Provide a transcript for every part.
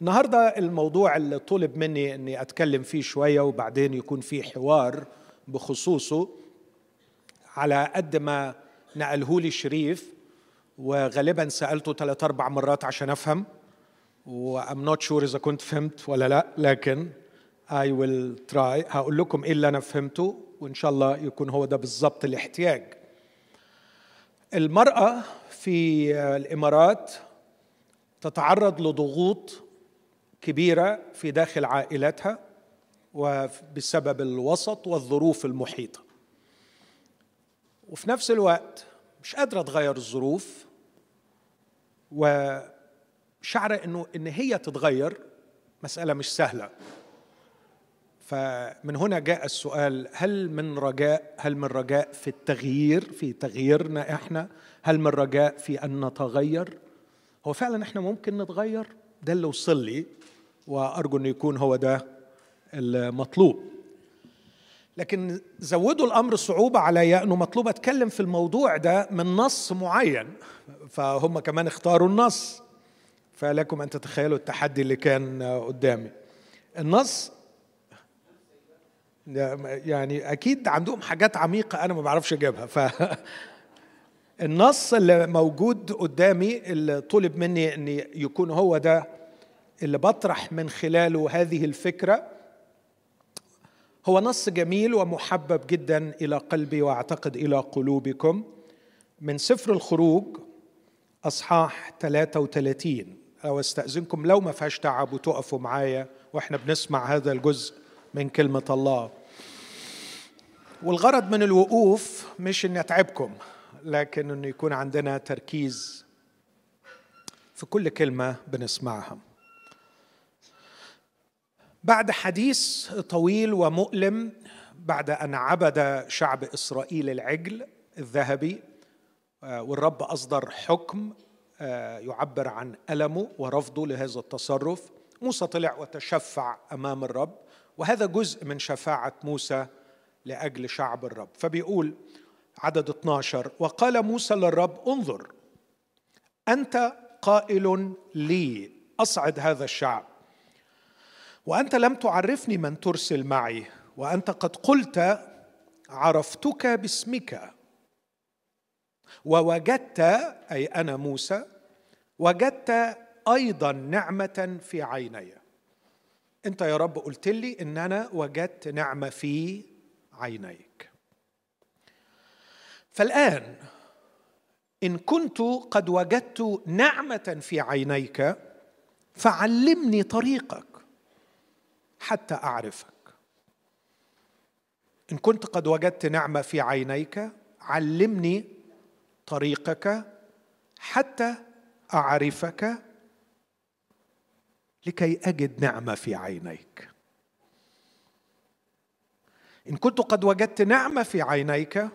النهارده الموضوع اللي طلب مني إني أتكلم فيه شوية وبعدين يكون في حوار بخصوصه على قد ما نقله لي شريف وغالبا سألته ثلاث أربع مرات عشان أفهم و I'm not sure إذا كنت فهمت ولا لأ لكن I will try هقول لكم إيه اللي أنا فهمته وإن شاء الله يكون هو ده بالظبط الاحتياج. المرأة في الإمارات تتعرض لضغوط كبيرة في داخل عائلتها وبسبب الوسط والظروف المحيطة. وفي نفس الوقت مش قادرة تغير الظروف وشعر إنه إن هي تتغير مسألة مش سهلة. فمن هنا جاء السؤال هل من رجاء هل من رجاء في التغيير في تغييرنا إحنا؟ هل من رجاء في أن نتغير؟ هو فعلا إحنا ممكن نتغير؟ ده اللي وصل لي. وأرجو إنه يكون هو ده المطلوب. لكن زودوا الأمر صعوبة عليا انه مطلوب أتكلم في الموضوع ده من نص معين فهم كمان اختاروا النص فلكم أن تتخيلوا التحدي اللي كان قدامي. النص يعني أكيد عندهم حاجات عميقة أنا ما بعرفش أجيبها ف النص اللي موجود قدامي اللي طلب مني إن يكون هو ده اللي بطرح من خلاله هذه الفكرة هو نص جميل ومحبب جدا إلى قلبي وأعتقد إلى قلوبكم. من سفر الخروج أصحاح 33 أو استأذنكم لو ما فيهاش تعب وتقفوا معايا وإحنا بنسمع هذا الجزء من كلمة الله. والغرض من الوقوف مش إني أتعبكم لكن إنه يكون عندنا تركيز في كل كلمة بنسمعها. بعد حديث طويل ومؤلم بعد أن عبد شعب إسرائيل العجل الذهبي والرب أصدر حكم يعبر عن ألمه ورفضه لهذا التصرف. موسى طلع وتشفع أمام الرب وهذا جزء من شفاعة موسى لأجل شعب الرب. فبيقول عدد 12 وقال موسى للرب انظر أنت قائل لي أصعد هذا الشعب. وأنت لم تعرفني من ترسل معي وأنت قد قلت عرفتك باسمك. ووجدت أي أنا موسى وجدت أيضا نعمة في عيني. أنت يا رب قلت لي إن أنا وجدت نعمة في عينيك. فالآن إن كنت قد وجدت نعمة في عينيك فعلمني طريقك. حتى أعرفك. إن كنت قد وجدت نعمة في عينيك علمني طريقك حتى أعرفك لكي أجد نعمة في عينيك. إن كنت قد وجدت نعمة في عينيك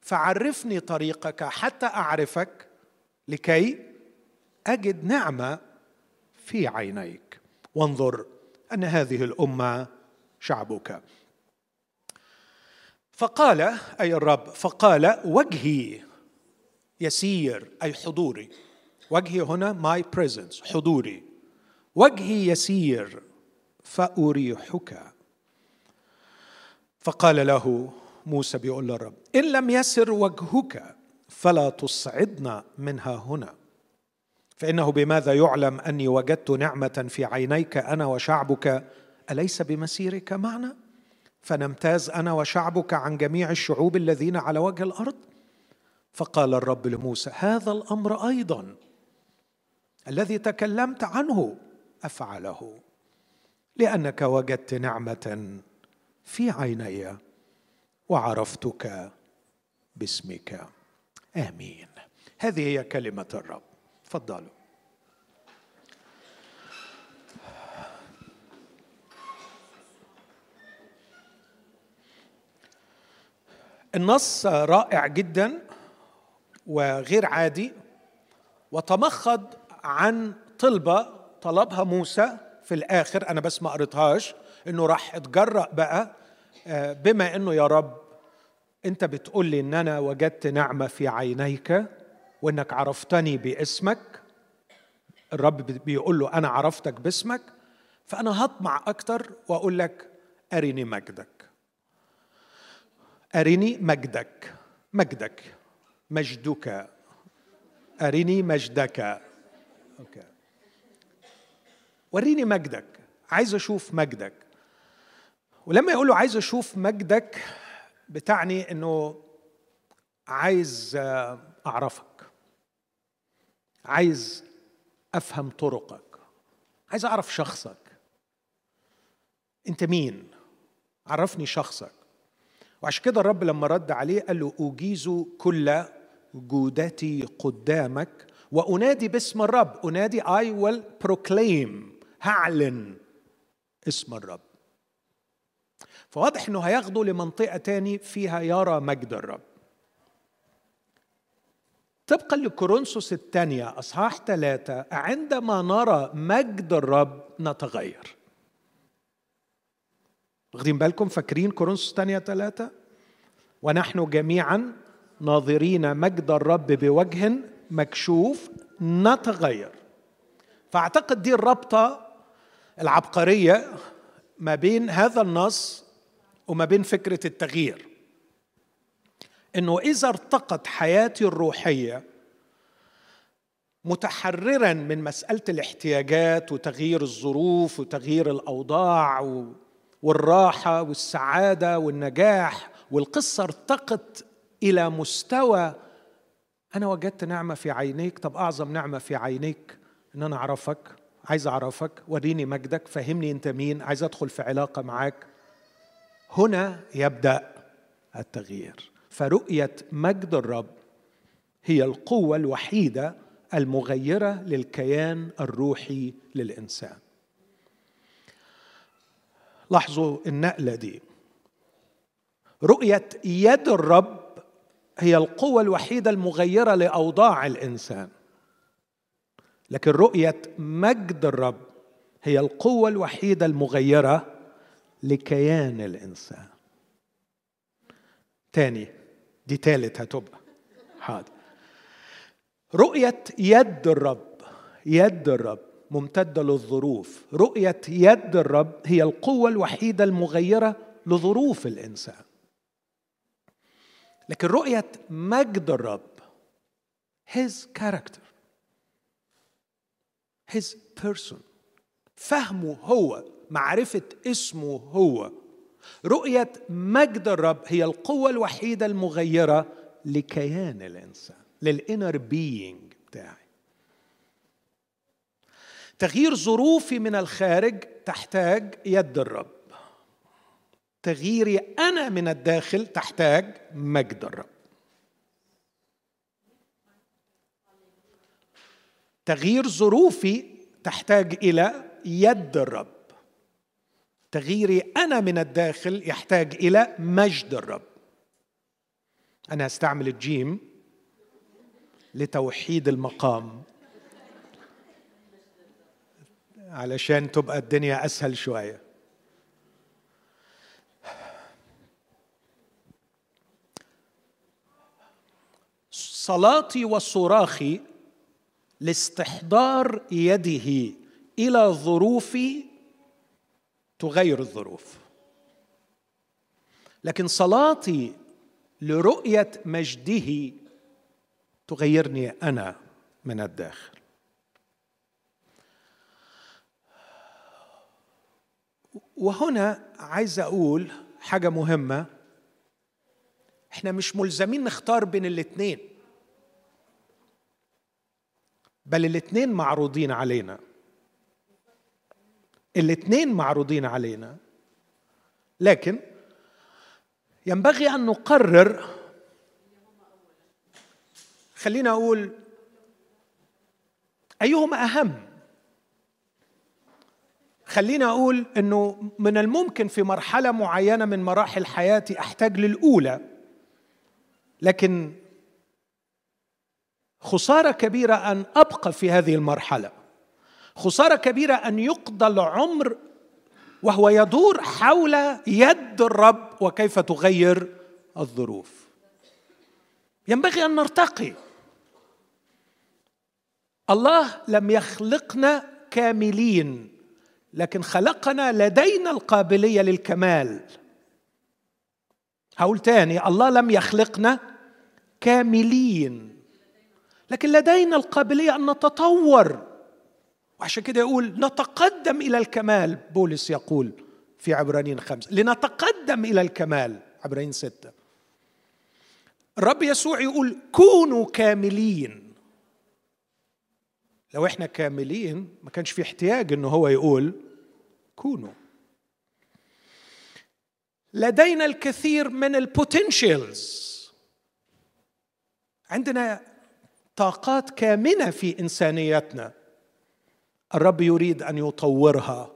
فعرفني طريقك حتى أعرفك لكي أجد نعمة في عينيك. وانظر أن هذه الأمة شعبك. فقال أي الرب فقال وجهي يسير أي حضوري. وجهي هنا my presence حضوري. وجهي يسير فأريحك. فقال له موسى بيقول للرب إن لم يسر وجهك فلا تصعدنا منها هنا. فإنه بماذا يعلم أني وجدت نعمة في عينيك أنا وشعبك؟ أليس بمسيرك معنا؟ فنمتاز أنا وشعبك عن جميع الشعوب الذين على وجه الأرض؟ فقال الرب لموسى هذا الأمر أيضا. الذي تكلمت عنه أفعله لأنك وجدت نعمة في عيني وعرفتك باسمك. آمين. هذه هي كلمة الرب. تفضلوا. النص رائع جدا وغير عادي وتمخض عن طلبة طلبها موسى في الآخر أنا بس ما قريتهاش إنه راح اتجرأ بقى بما إنه يا رب أنت بتقول لي إن أنا وجدت نعمة في عينيك وإنك عرفتني باسمك. الرب بيقول له أنا عرفتك باسمك فأنا هطمع أكتر وأقول لك أرني مجدك. أرني مجدك. مجدك. مجدك. أرني مجدك. أوكي. وريني مجدك. عايز أشوف مجدك. ولما يقول له عايز أشوف مجدك بتعني إنه عايز أعرفك. عايز أفهم طرقك عايز أعرف شخصك. أنت مين؟ عرفني شخصك. وعشان كده الرب لما رد عليه قال له أجيز كل جودتي قدامك وأنادي باسم الرب. أنادي اي ويل بروكليم هعلن اسم الرب. فواضح إنه هياخده لمنطقة تاني فيها يرى مجد الرب. طبقا لكورنثوس الثانية أصحاح ثلاثة عندما نرى مجد الرب نتغير. واخدين بالكم فاكرين كورنثوس الثانية ثلاثة ونحن جميعا ناظرين مجد الرب بوجه مكشوف نتغير. فأعتقد دي الرابطة العبقرية ما بين هذا النص وما بين فكرة التغيير. إنه إذا ارتقت حياتي الروحية متحررا من مسألة الاحتياجات وتغيير الظروف وتغيير الأوضاع والراحة والسعادة والنجاح والقصة ارتقت إلى مستوى أنا وجدت نعمة في عينيك. طب أعظم نعمة في عينيك إن أنا أعرفك. عايز أعرفك. وريني مجدك. فهمني أنت مين. عايز أدخل في علاقة معاك. هنا يبدأ التغيير. فرؤية مجد الرب هي القوة الوحيدة المغيرة للكيان الروحي للإنسان. لاحظوا النقلة دي. رؤية يد الرب هي القوة الوحيدة المغيرة لأوضاع الإنسان. لكن رؤية مجد الرب هي القوة الوحيدة المغيرة لكيان الإنسان. تاني دي تالت هتبقى. حاضر. رؤية يد الرب يد الرب ممتدة للظروف. رؤية يد الرب هي القوة الوحيدة المغيرة لظروف الإنسان. لكن رؤية مجد الرب his character his person فهمه هو معرفة اسمه هو. رؤية مجد الرب هي القوة الوحيدة المغيرة لكيان الإنسان للإنر بينج بتاعي. تغيير ظروفي من الخارج تحتاج يد الرب. تغييري أنا من الداخل تحتاج مجد الرب. تغيير ظروفي تحتاج إلى يد الرب. تغييري أنا من الداخل يحتاج إلى مجد الرب. أنا أستعمل الجيم لتوحيد المقام. علشان تبقى الدنيا أسهل شوية. صلاتي وصراخي لاستحضار يده إلى ظروفي تغير الظروف. لكن صلاتي لرؤية مجده تغيرني أنا من الداخل. وهنا عايز أقول حاجة مهمة. إحنا مش ملزمين نختار بين الاثنين بل الاثنين معروضين علينا. الاثنين معروضين علينا. لكن ينبغي أن نقرر خلينا أقول أيهما أهم؟ خلينا أقول إنه من الممكن في مرحلة معينة من مراحل حياتي أحتاج للأولى. لكن خسارة كبيرة أن أبقى في هذه المرحلة. خسارة كبيرة أن يقضى العمر وهو يدور حول يد الرب وكيف تغير الظروف. ينبغي أن نرتقي. الله لم يخلقنا كاملين لكن خلقنا لدينا القابلية للكمال. هقول تاني الله لم يخلقنا كاملين لكن لدينا القابلية أن نتطور. وعشان كده يقول نتقدم إلى الكمال. بولس يقول في عبرانيين خمسة لنتقدم إلى الكمال. عبرانيين ستة. الرب يسوع يقول كونوا كاملين. لو إحنا كاملين ما كانش في احتياج انه هو يقول كونوا. لدينا الكثير من البوتنشلز عندنا طاقات كامنة في انسانيتنا الرب يريد أن يطورها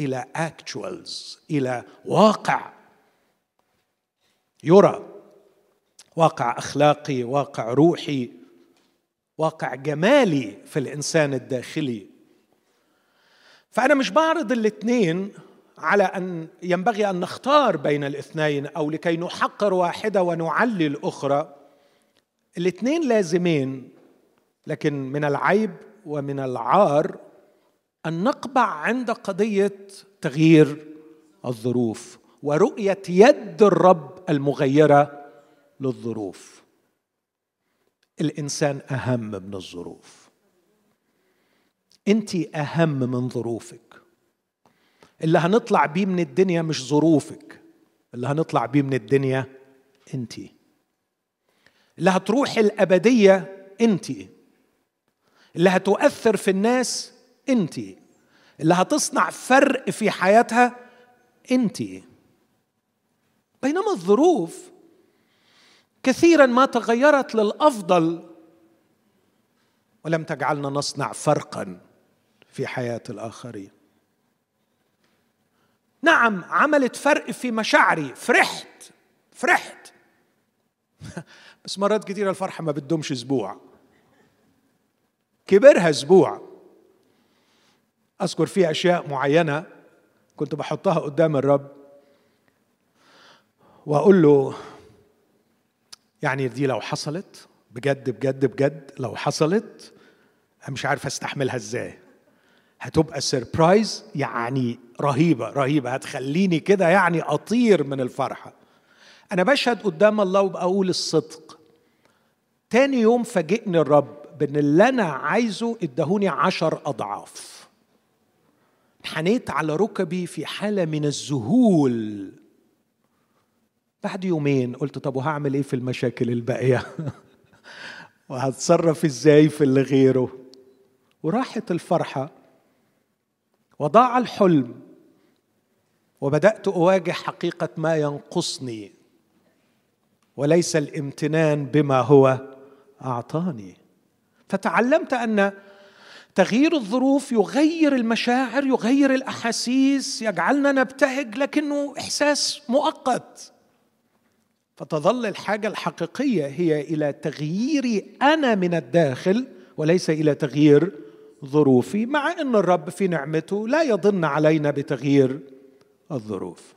إلى اكتوالز إلى واقع. يرى واقع أخلاقي واقع روحي واقع جمالي في الإنسان الداخلي. فأنا مش بعرض الاثنين على أن ينبغي أن نختار بين الاثنين أو لكي نحقر واحدة ونعلي الأخرى. الاثنين لازمين لكن من العيب ومن العار أن نقبع عند قضية تغيير الظروف ورؤية يد الرب المغيرة للظروف. الإنسان أهم من الظروف. أنت أهم من ظروفك. اللي هنطلع بيه من الدنيا مش ظروفك. اللي هنطلع بيه من الدنيا أنت. اللي هتروح الأبدية أنت. اللي هتؤثر في الناس انت اللي هتصنع فرق في حياتها انت بينما الظروف كثيرا ما تغيرت للأفضل ولم تجعلنا نصنع فرقا في حياة الآخرين. نعم عملت فرق في مشاعري. فرحت فرحت. بس مرات كثيره الفرحة ما بتدومش أسبوع. كبرها أسبوع. أذكر في أشياء معينة كنت بحطها قدام الرب وأقول له يعني دي لو حصلت بجد بجد بجد لو حصلت أنا مش عارف أستحملها إزاي. هتبقى سيربرايز يعني رهيبة رهيبة. هتخليني كده يعني أطير من الفرحة. أنا بشهد قدام الله وبقول الصدق. تاني يوم فاجئني الرب بإن اللي أنا عايزه ادهوني عشر أضعاف. حنيت على ركبي في حالة من الذهول. بعد يومين قلت طب وهعمل إيه في المشاكل الباقية؟ وهتصرف إزاي في اللي غيره؟ وراحت الفرحة وضاع الحلم وبدأت أواجه حقيقة ما ينقصني وليس الامتنان بما هو أعطاني. فتعلمت أن تغيير الظروف يغير المشاعر يغير الأحاسيس يجعلنا نبتهج لكنه إحساس مؤقت. فتظل الحاجة الحقيقية هي إلى تغييري أنا من الداخل وليس إلى تغيير ظروفي مع إن الرب في نعمته لا يضن علينا بتغيير الظروف.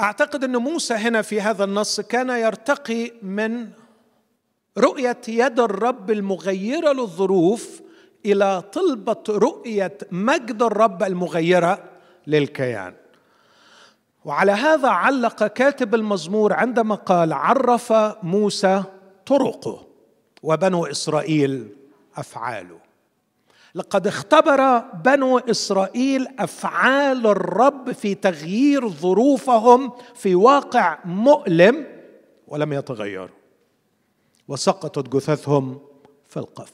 أعتقد إن موسى هنا في هذا النص كان يرتقي من رؤية يد الرب المغيرة للظروف إلى طلبة رؤية مجد الرب المغيرة للكيان. وعلى هذا علق كاتب المزمور عندما قال عرف موسى طرقه وبنو إسرائيل أفعاله. لقد اختبر بنو إسرائيل أفعال الرب في تغيير ظروفهم في واقع مؤلم ولم يتغيروا. وسقطت جثثهم في القفر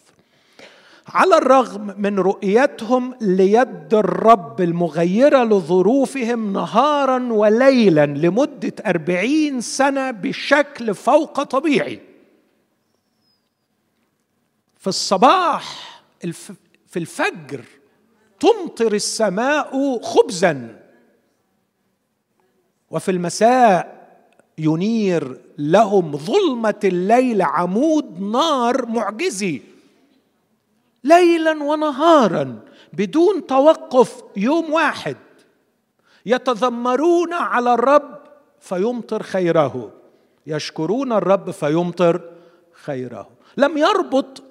على الرغم من رؤيتهم ليد الرب المغيرة لظروفهم نهارا وليلا لمدة أربعين سنة بشكل فوق طبيعي. في الصباح في الفجر تمطر السماء خبزا. وفي المساء ينير لهم ظلمة الليل عمود نار معجزي. ليلا ونهارا بدون توقف يوم واحد. يتذمرون على الرب فيمطر خيره. يشكرون الرب فيمطر خيره. لم يربط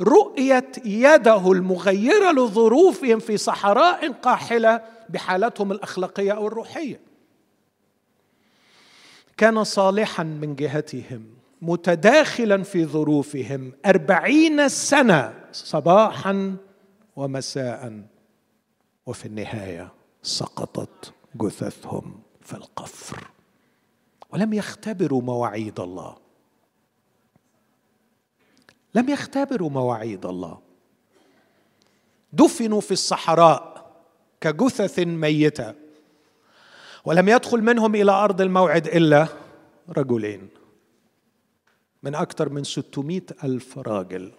رؤية يده المغيرة لظروفهم في صحراء قاحلة بحالتهم الأخلاقية أو الروحية. كان صالحا من جهتهم متداخلا في ظروفهم أربعين سنة صباحا ومساء. وفي النهاية سقطت جثثهم في القفر. ولم يختبروا مواعيد الله. لم يختبروا مواعيد الله. دفنوا في الصحراء كجثث ميتة. ولم يدخل منهم إلى أرض الموعد إلا رجلين. من أكثر من 600 ألف راجل.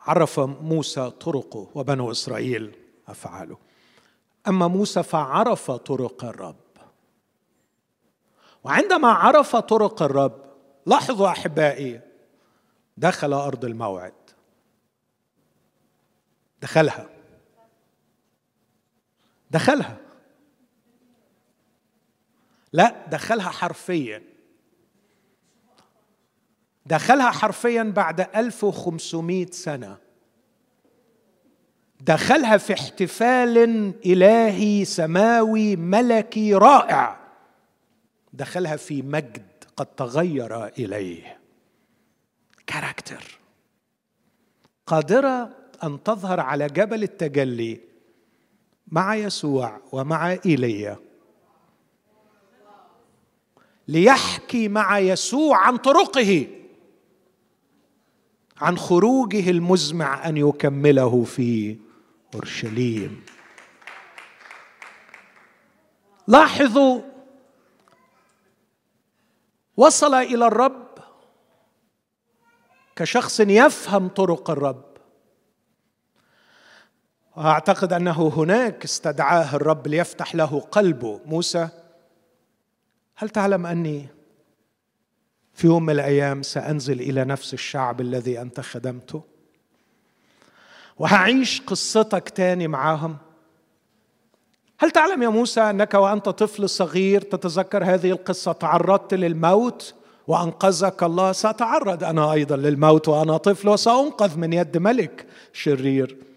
عرف موسى طرقه وبنو إسرائيل أفعاله. أما موسى فعرف طرق الرب. وعندما عرف طرق الرب لاحظوا أحبائي دخل أرض الموعد. دخلها. دخلها. لا دخلها حرفيا. دخلها حرفيا بعد 1500 سنة. دخلها في احتفال إلهي سماوي ملكي رائع. دخلها في مجد قد تغير إليه. كاركتر قادرة أن تظهر على جبل التجلي مع يسوع ومع إيليا. ليحكي مع يسوع عن طرقه عن خروجه المزمع أن يكمله في أورشليم. لاحظوا وصل إلى الرب كشخص يفهم طرق الرب. وأعتقد أنه هناك استدعاه الرب ليفتح له قلبه موسى. هل تعلم أني في يوم من الأيام سأنزل إلى نفس الشعب الذي أنت خدمته؟ وهعيش قصتك تاني معاهم. هل تعلم يا موسى أنك وأنت طفل صغير تتذكر هذه القصة؟ تعرضت للموت وأنقذك الله. سأتعرض أنا أيضا للموت وأنا طفل وسأنقذ من يد ملك شرير.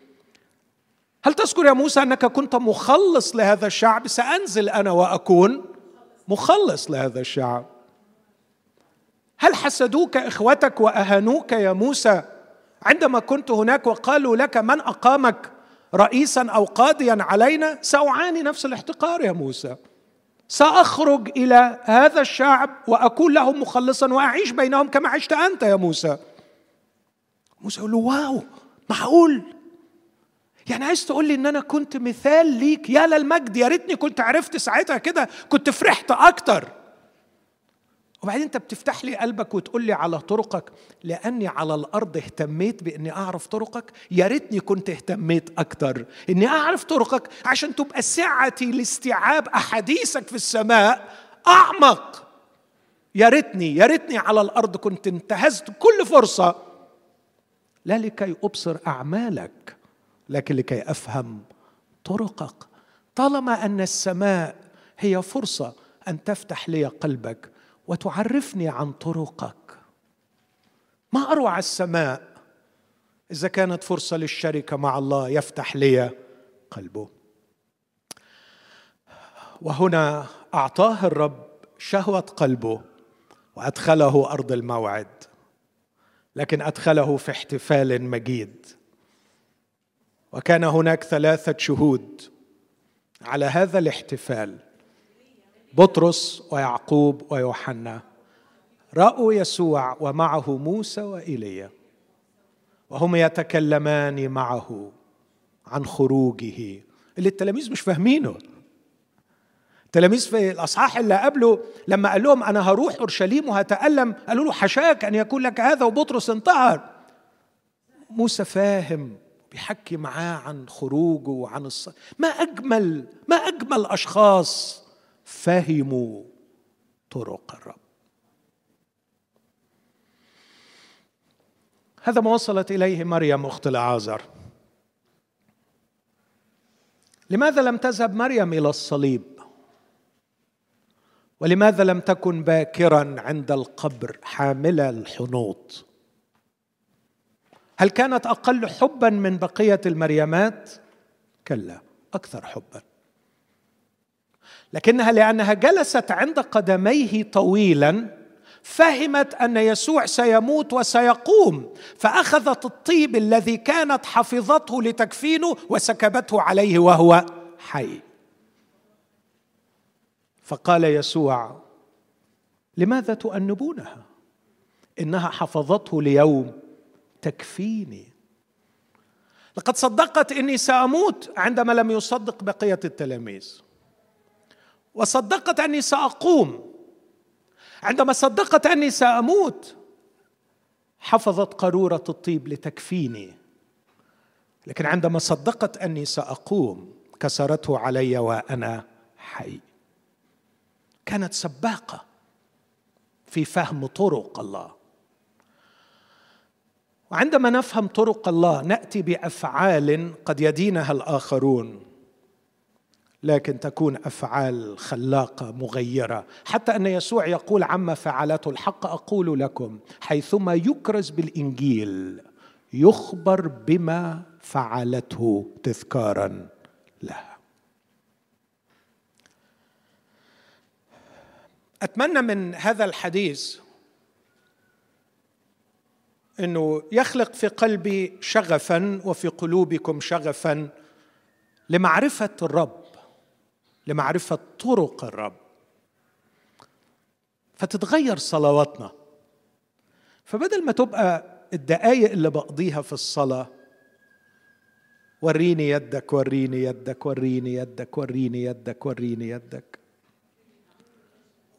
هل تذكر يا موسى أنك كنت مخلص لهذا الشعب؟ سأنزل أنا وأكون مخلص لهذا الشعب. هل حسدوك إخوتك وأهانوك يا موسى عندما كنت هناك وقالوا لك من أقامك رئيسا أو قاضيا علينا؟ سأعاني نفس الاحتقار يا موسى. سأخرج إلى هذا الشعب وأكون لهم مخلصا وأعيش بينهم كما عشت أنت يا موسى. موسى يقول له واو معقول؟ يعني عايز تقول لي إن أنا كنت مثال ليك؟ يا للمجد يا ريتني كنت عرفت ساعتها كده كنت فرحت أكتر. وبعدين أنت بتفتح لي قلبك وتقول لي على طرقك لأني على الأرض اهتميت بإني أعرف طرقك. يا ريتني كنت اهتميت أكتر. إني أعرف طرقك عشان تبقى سعتي لاستيعاب أحاديثك في السماء أعمق. يا ريتني يا ريتني على الأرض كنت انتهزت كل فرصة. لا لكي أبصر أعمالك. لكن لكي أفهم طرقك. طالما أن السماء هي فرصة أن تفتح لي قلبك وتعرفني عن طرقك. ما أروع السماء إذا كانت فرصة للشركة مع الله يفتح لي قلبه. وهنا أعطاه الرب شهوة قلبه وأدخله أرض الموعد لكن أدخله في احتفال مجيد. وكان هناك ثلاثة شهود على هذا الاحتفال بطرس ويعقوب ويوحنا. رأوا يسوع ومعه موسى وإيليا وهم يتكلمان معه عن خروجه اللي التلاميذ مش فاهمينه. التلاميذ في الأصحاح اللي قبله لما قال لهم أنا هروح أورشليم وهتألم قالوا له حشاك أن يكون لك هذا وبطرس انتهر موسى فاهم بيحكي معاه عن خروجه وعن الص... ما أجمل ما أجمل أشخاص فهموا طرق الرب. هذا ما وصلت إليه مريم أخت العازر لماذا لم تذهب مريم إلى الصليب؟ ولماذا لم تكن باكرا عند القبر حامله الحنوط؟ هل كانت أقل حبا من بقية المريمات؟ كلا أكثر حبا. لكنها لأنها جلست عند قدميه طويلا فهمت أن يسوع سيموت وسيقوم فأخذت الطيب الذي كانت حفظته لتكفينه وسكبته عليه وهو حي. فقال يسوع لماذا تؤنبونها؟ إنها حفظته ليوم تكفيني. لقد صدقت إني سأموت عندما لم يصدق بقية التلاميذ. وصدقت أني سأقوم. عندما صدقت أني سأموت حفظت قارورة الطيب لتكفيني. لكن عندما صدقت أني سأقوم كسرته علي وأنا حي. كانت سباقة في فهم طرق الله. وعندما نفهم طرق الله نأتي بأفعال قد يدينها الآخرون. لكن تكون أفعال خلاقة مغيرة. حتى أن يسوع يقول عما فعلته الحق أقول لكم حيثما يكرز بالإنجيل يخبر بما فعلته تذكارا لها. أتمنى من هذا الحديث إنه يخلق في قلبي شغفا وفي قلوبكم شغفا لمعرفة الرب لمعرفة طرق الرب. فتتغير صلواتنا. فبدل ما تبقى الدقايق اللي بقضيها في الصلاة وريني يدك وريني يدك وريني يدك وريني يدك وريني يدك.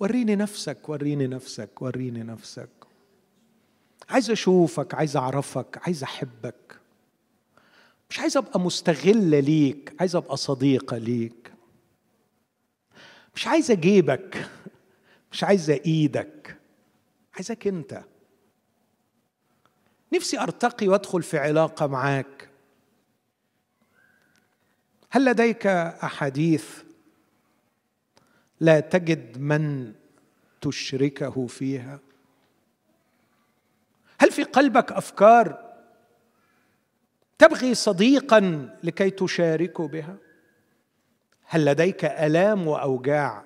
وريني نفسك وريني نفسك وريني نفسك. عايز أشوفك عايز أعرفك عايز أحبك. مش عايز أبقى مستغله ليك عايز أبقى صديقه ليك. مش عايز أجيبك مش عايزه إيدك عايزك أنت. نفسي أرتقي وأدخل في علاقة معاك. هل لديك أحاديث لا تجد من تشركه فيها؟ هل في قلبك أفكار تبغي صديقا لكي تشاركه بها؟ هل لديك آلام وأوجاع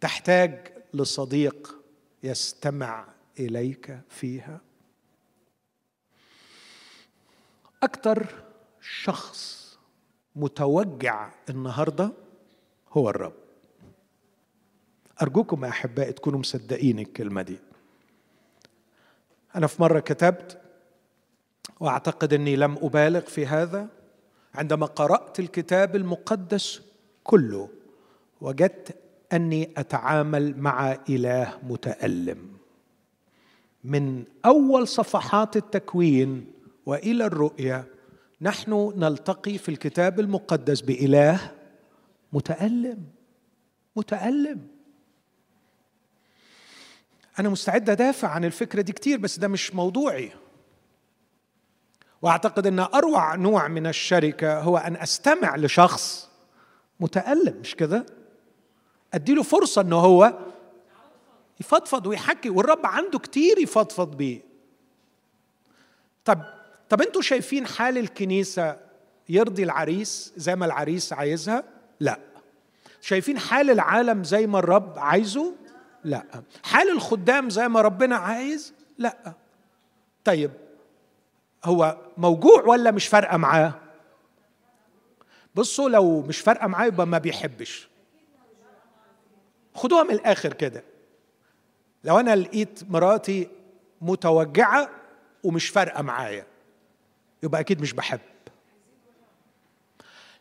تحتاج لصديق يستمع إليك فيها؟ أكثر شخص متوجع النهارده هو الرب. أرجوكم يا احبائي تكونوا مصدقين الكلمة دي. أنا في مرة كتبت وأعتقد إني لم أبالغ في هذا عندما قرأت الكتاب المقدس كله وجدت أني أتعامل مع إله متألم. من أول صفحات التكوين وإلى الرؤيا نحن نلتقي في الكتاب المقدس بإله متألم متألم. أنا مستعد أدافع عن الفكرة دي كتير بس ده مش موضوعي. وأعتقد إن أروع نوع من الشركة هو أن أستمع لشخص متألم مش كده؟ أديله فرصة إنه هو يفضفض ويحكي والرب عنده كتير يفضفض بيه. طب طب أنتوا شايفين حال الكنيسة يرضي العريس زي ما العريس عايزها؟ لا. شايفين حال العالم زي ما الرب عايزه؟ لا. حال الخدام زي ما ربنا عايز؟ لا. طيب هو موجوع ولا مش فارقة معاه؟ بصوا لو مش فارقة معاه يبقى ما بيحبش. خدوها من الآخر كده. لو أنا لقيت مراتي متوجعة ومش فارقة معايا يبقى أكيد مش بحب.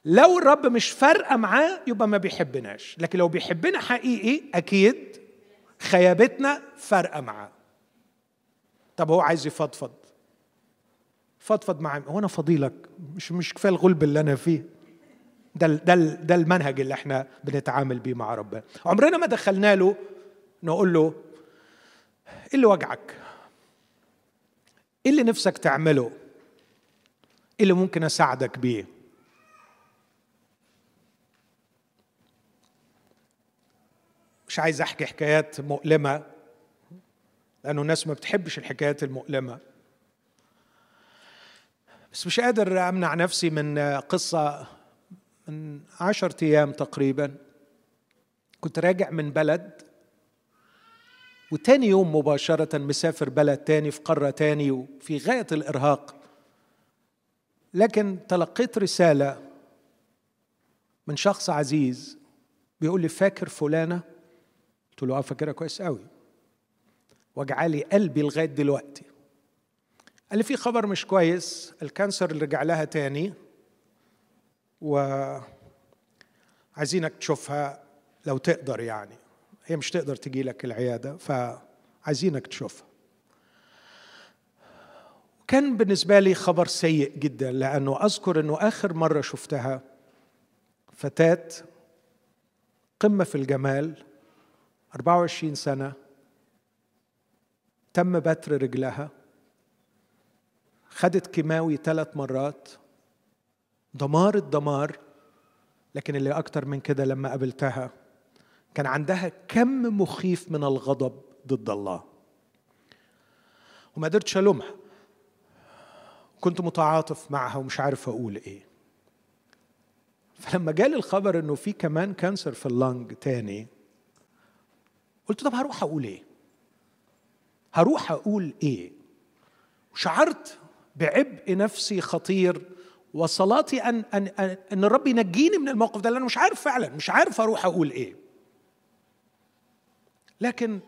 لو الرب مش فارقة معاه يبقى ما بيحبناش. لكن لو بيحبنا حقيقي أكيد خيابتنا فارقة معاه. طب هو عايز يفضفض. فضفض معاه هو أنا فضيلك مش مش كفاية الغلب اللي أنا فيه. ده ده ده المنهج اللي إحنا بنتعامل بيه مع ربنا. عمرنا ما دخلنا له نقول له إيه اللي وجعك؟ إيه اللي نفسك تعمله؟ إيه اللي ممكن أساعدك بيه؟ مش عايز أحكي حكايات مؤلمة لأنه الناس ما بتحبش الحكايات المؤلمة. بس مش قادر أمنع نفسي من قصة من عشرة أيام تقريبا. كنت راجع من بلد وتاني يوم مباشرة مسافر بلد تاني في قارة تاني وفي غاية الإرهاق. لكن تلقيت رسالة من شخص عزيز بيقول لي فاكر فلانة؟ قلت له آه فاكرها كويس قوي. وجعلي قلبي لغاية دلوقتي. قال لي في خبر مش كويس الكانسر اللي رجع لها تاني و عايزينك تشوفها لو تقدر يعني. هي مش تقدر تجي لك العيادة فعايزينك تشوفها. كان بالنسبة لي خبر سيء جدا لأنه أذكر أنه آخر مرة شفتها فتاة قمة في الجمال 24 سنة تم بتر رجلها خدت كيماوي ثلاث مرات دمار الدمار لكن اللي أكتر من كده لما قابلتها كان عندها كم مخيف من الغضب ضد الله. وما قدرتش ألومها. كنت متعاطف معها ومش عارف أقول إيه. فلما جالي الخبر إنه في كمان كانسر في اللنج تاني قلت طب هروح أقول إيه؟ هروح أقول إيه؟ وشعرت بعبء نفسي خطير وصلاتي أن, أن, أن, أن الرب ينجيني من الموقف ده لأن مش عارف فعلا مش عارف أروح أقول إيه. لكن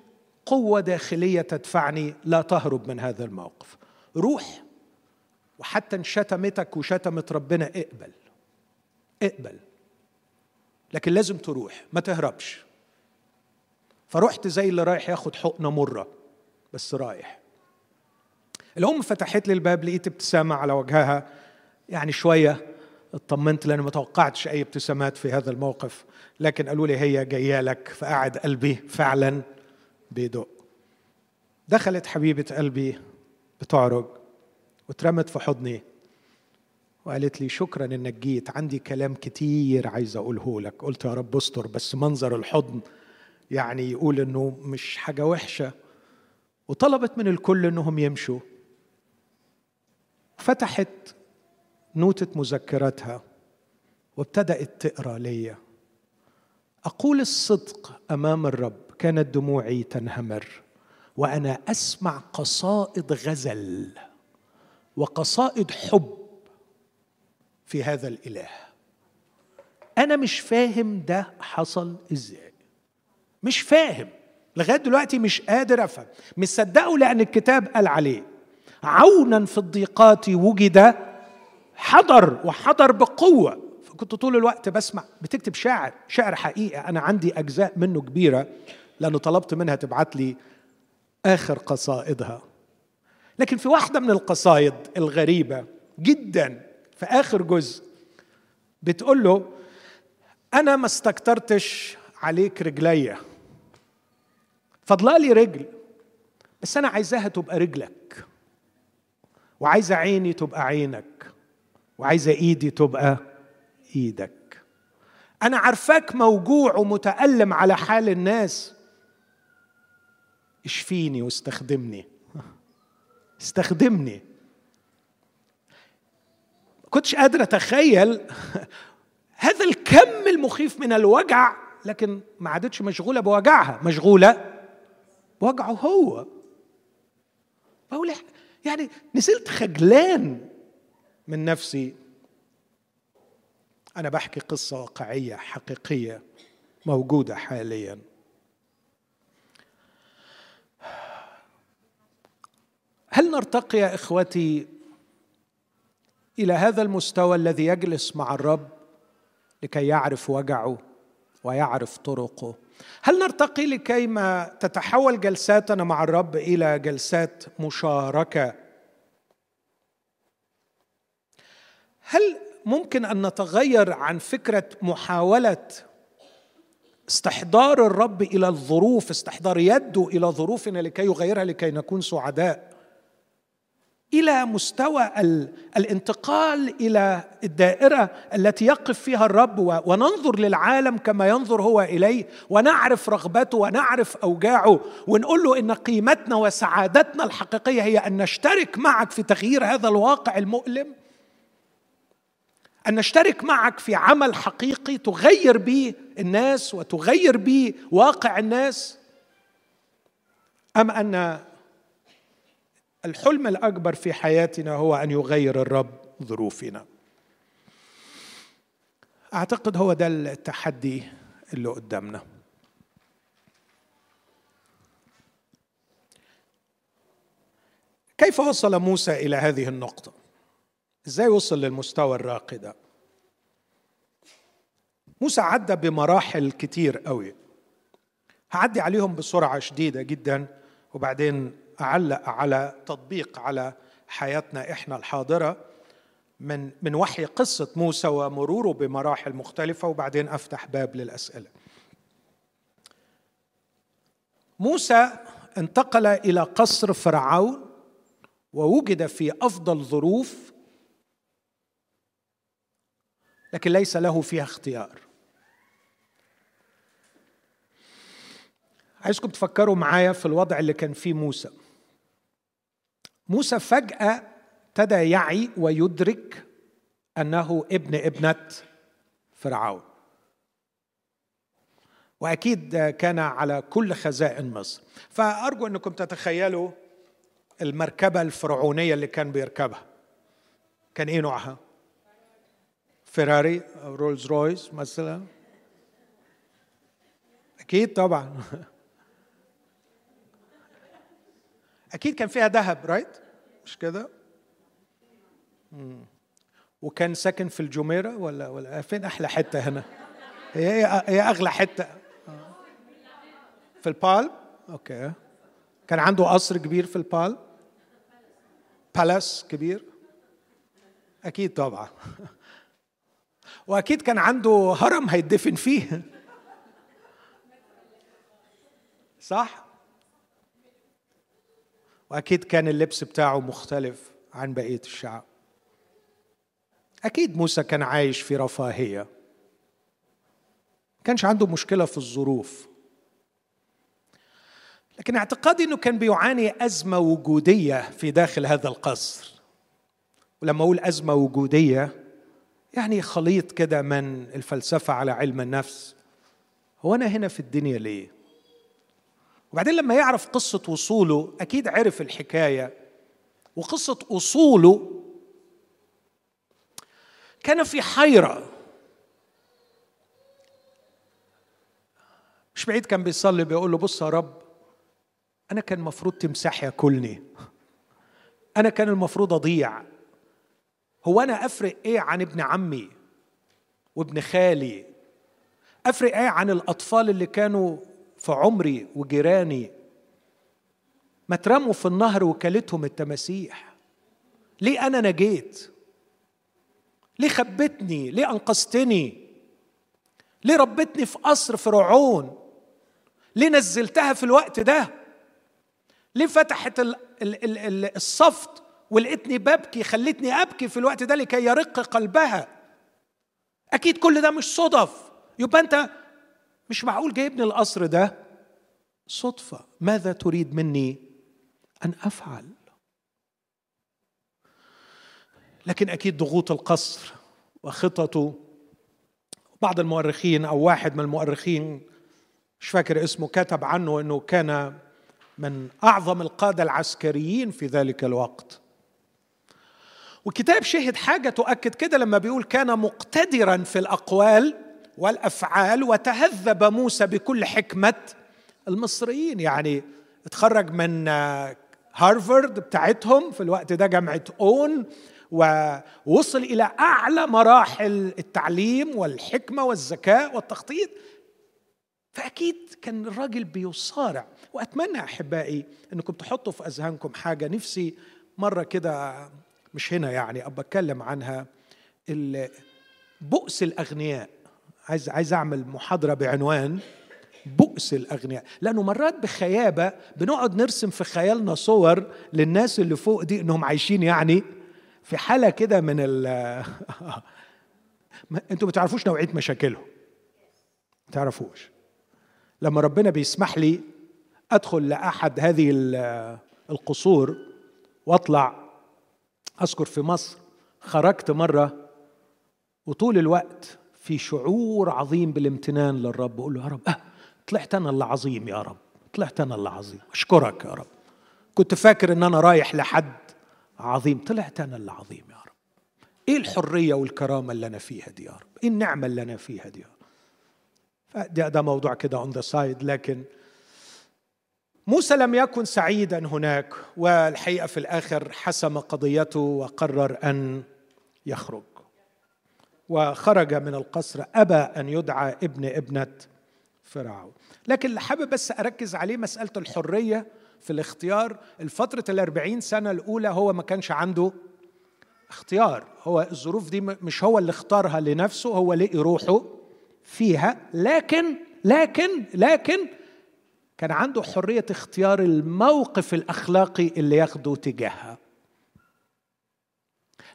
قوة داخلية تدفعني لا تهرب من هذا الموقف. روح وحتى إن شتمتك وشتمت ربنا اقبل. اقبل. لكن لازم تروح ما تهربش. فرحت زي اللي رايح ياخد حقنة مرة بس رايح. الأم فتحت لي الباب لقيت ابتسامة على وجهها. يعني شوية اطمنت لأني ما توقعتش أي ابتسامات في هذا الموقف. لكن قالوا لي هي جاية لك فقعد قلبي فعلا بيدق. دخلت حبيبة قلبي بتعرج واترمت في حضني وقالت لي شكرا إنك جيت عندي كلام كتير عايز أقوله لك. قلت يا رب استر بس منظر الحضن يعني يقول إنه مش حاجة وحشة وطلبت من الكل إنهم يمشوا. فتحت نوتة مذكراتها وابتدأت تقرأ ليا. أقول الصدق أمام الرب كانت دموعي تنهمر وأنا أسمع قصائد غزل وقصائد حب في هذا الإله. أنا مش فاهم ده حصل إزاي. مش فاهم لغاية دلوقتي مش قادر أفهم. مصدقه لأن الكتاب قال عليه عونا في الضيقات وجد حضر وحضر بقوة. فكنت طول الوقت بسمع بتكتب شعر شعر حقيقة أنا عندي أجزاء منه كبيرة لأنه طلبت منها تبعت لي آخر قصائدها. لكن في واحدة من القصايد الغريبة جدا في آخر جزء بتقول له أنا ما استكترتش عليك رجليا. فضلالي رجل بس أنا عايزاها تبقى رجلك وعايزة عيني تبقى عينك وعايزة إيدي تبقى إيدك. أنا عارفاك موجوع ومتألم على حال الناس. اشفيني واستخدمني. استخدمني. كنتش قادر أتخيل هذا الكم المخيف من الوجع لكن ما عادتش مشغولة بوجعها. مشغولة بوجعه هو. بقول يعني نزلت خجلان من نفسي. أنا بحكي قصة واقعية حقيقية موجودة حاليا. هل نرتقي يا إخوتي إلى هذا المستوى الذي يجلس مع الرب لكي يعرف وجعه ويعرف طرقه؟ هل نرتقي لكي ما تتحول جلساتنا مع الرب إلى جلسات مشاركة؟ هل ممكن أن نتغير عن فكرة محاولة استحضار الرب إلى الظروف استحضار يده إلى ظروفنا لكي يغيرها لكي نكون سعداء؟ إلى مستوى الانتقال إلى الدائرة التي يقف فيها الرب وننظر للعالم كما ينظر هو إليه ونعرف رغبته ونعرف أوجاعه ونقول له إن قيمتنا وسعادتنا الحقيقية هي أن نشترك معك في تغيير هذا الواقع المؤلم. أن نشترك معك في عمل حقيقي تغير به الناس وتغير به واقع الناس. أم أن الحلم الأكبر في حياتنا هو أن يغير الرب ظروفنا. أعتقد هو ده التحدي اللي قدامنا. كيف وصل موسى إلى هذه النقطة؟ إزاي وصل للمستوى الراقي ده؟ موسى عدى بمراحل كتير قوي. هعدي عليهم بسرعة شديدة جدا وبعدين اعلق على تطبيق على حياتنا إحنا الحاضرة من من وحي قصة موسى ومروره بمراحل مختلفة وبعدين أفتح باب للأسئلة. موسى انتقل إلى قصر فرعون ووجد في أفضل ظروف لكن ليس له فيها اختيار. عايزكم تفكروا معايا في الوضع اللي كان فيه موسى. موسى فجأة ابتدى يعي ويدرك أنه ابن ابنة فرعون. وأكيد كان على كل خزائن مصر. فأرجو أنكم تتخيلوا المركبة الفرعونية اللي كان بيركبها. كان إيه نوعها؟ فيراري رولز رويس مثلا؟ أكيد طبعا. أكيد كان فيها ذهب right مش كده؟ وكان ساكن في الجميرة ولا ولا فين؟ أحلى حتة هنا؟ هي هي أغلى حتة. في البالم؟ okay. كان عنده قصر كبير في البالم؟ palace كبير؟ أكيد طبعا. وأكيد كان عنده هرم هيدفن فيه. صح؟ وأكيد كان اللبس بتاعه مختلف عن بقية الشعب. أكيد موسى كان عايش في رفاهية. كانش عنده مشكلة في الظروف. لكن اعتقادي إنه كان بيعاني أزمة وجودية في داخل هذا القصر. ولما أقول أزمة وجودية يعني خليط كده من الفلسفة على علم النفس. هو أنا هنا في الدنيا ليه؟ وبعدين لما يعرف قصة وصوله أكيد عرف الحكاية. وقصة أصوله كان في حيرة. مش بعيد كان بيصلي بيقول له بص يا رب أنا كان المفروض تمسح ياكلني. أنا كان المفروض أضيع. هو أنا أفرق إيه عن ابن عمي وابن خالي؟ أفرق إيه عن الأطفال اللي كانوا في عمري وجيراني ما ترموا في النهر وكلتهم التماسيح. ليه أنا نجيت؟ ليه خبتني؟ ليه أنقذتني؟ ليه ربتني في قصر فرعون؟ ليه نزلتها في الوقت ده؟ ليه فتحت الصفت ولقيتني ببكي خلتني أبكي في الوقت ده لكي يرق قلبها؟ أكيد كل ده مش صدف. يبقى أنت مش معقول جايبني القصر ده؟ صدفة. ماذا تريد مني أن أفعل؟ لكن أكيد ضغوط القصر وخططه. بعض المؤرخين أو واحد من المؤرخين مش فاكر اسمه كتب عنه أنه كان من أعظم القادة العسكريين في ذلك الوقت. وكتاب شهد حاجة تؤكد كده لما بيقول كان مقتدرا في الأقوال والأفعال وتهذب موسى بكل حكمة المصريين. يعني اتخرج من هارفارد بتاعتهم في الوقت ده جامعة أون ووصل إلى أعلى مراحل التعليم والحكمة والذكاء والتخطيط. فأكيد كان الراجل بيصارع. وأتمنى أحبائي إنكم تحطوا في أذهانكم حاجة. نفسي مرة كده مش هنا يعني ابى أتكلم عنها. بؤس الأغنياء. عايز عايز أعمل محاضرة بعنوان بؤس الأغنياء. لأنه مرات بخيابة بنقعد نرسم في خيالنا صور للناس اللي فوق دي إنهم عايشين يعني في حالة كده من ال أنتوا ما تعرفوش نوعية مشاكلهم. ما تعرفوش. لما ربنا بيسمح لي أدخل لأحد هذه القصور وأطلع أذكر في مصر خرجت مرة وطول الوقت في شعور عظيم بالامتنان للرب. بقول له يا رب أه طلعت أنا اللي عظيم يا رب طلعت أنا اللي عظيم. أشكرك يا رب. كنت فاكر إن أنا رايح لحد عظيم طلعت أنا اللي عظيم يا رب. إيه الحرية والكرامة اللي أنا فيها دي يا رب؟ إيه النعمة اللي أنا فيها دي يا رب؟ فده ده موضوع كده on the side لكن موسى لم يكن سعيدا هناك والحقيقة في الآخر حسم قضيته وقرر أن يخرج. وخرج من القصر أبى أن يدعى ابن ابنة فرعون. لكن اللي حابب بس أركز عليه مسألة الحرية في الاختيار. الفترة الأربعين سنة الأولى هو ما كانش عنده اختيار. هو الظروف دي مش هو اللي اختارها لنفسه هو لقي روحه فيها. لكن لكن لكن كان عنده حرية اختيار الموقف الأخلاقي اللي ياخده تجاهها.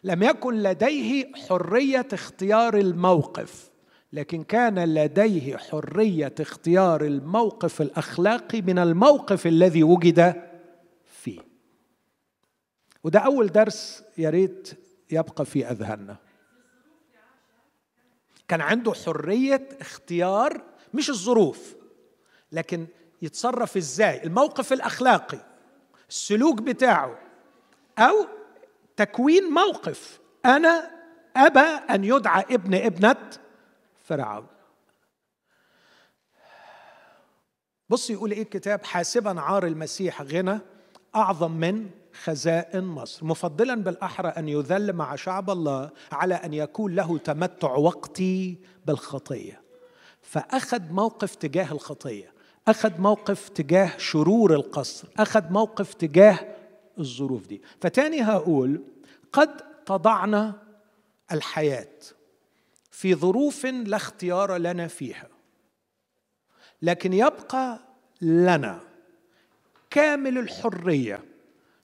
لم يكن لديه حرية اختيار الموقف لكن كان لديه حرية اختيار الموقف الأخلاقي من الموقف الذي وجد فيه. وده أول درس يا ريت يبقى في أذهاننا. كان عنده حرية اختيار مش الظروف لكن يتصرف إزاي؟ الموقف الأخلاقي السلوك بتاعه أو تكوين موقف. أنا أبى أن يدعى ابن ابنة فرعون. بص يقول إيه الكتاب؟ حاسبا عار المسيح غنى أعظم من خزائن مصر. مفضلا بالأحرى أن يذل مع شعب الله على أن يكون له تمتع وقتي بالخطية. فأخذ موقف تجاه الخطية أخذ موقف تجاه شرور القصر أخذ موقف تجاه الظروف دي. فتاني هقول قد تضعنا الحياة في ظروف لا اختيار لنا فيها. لكن يبقى لنا كامل الحرية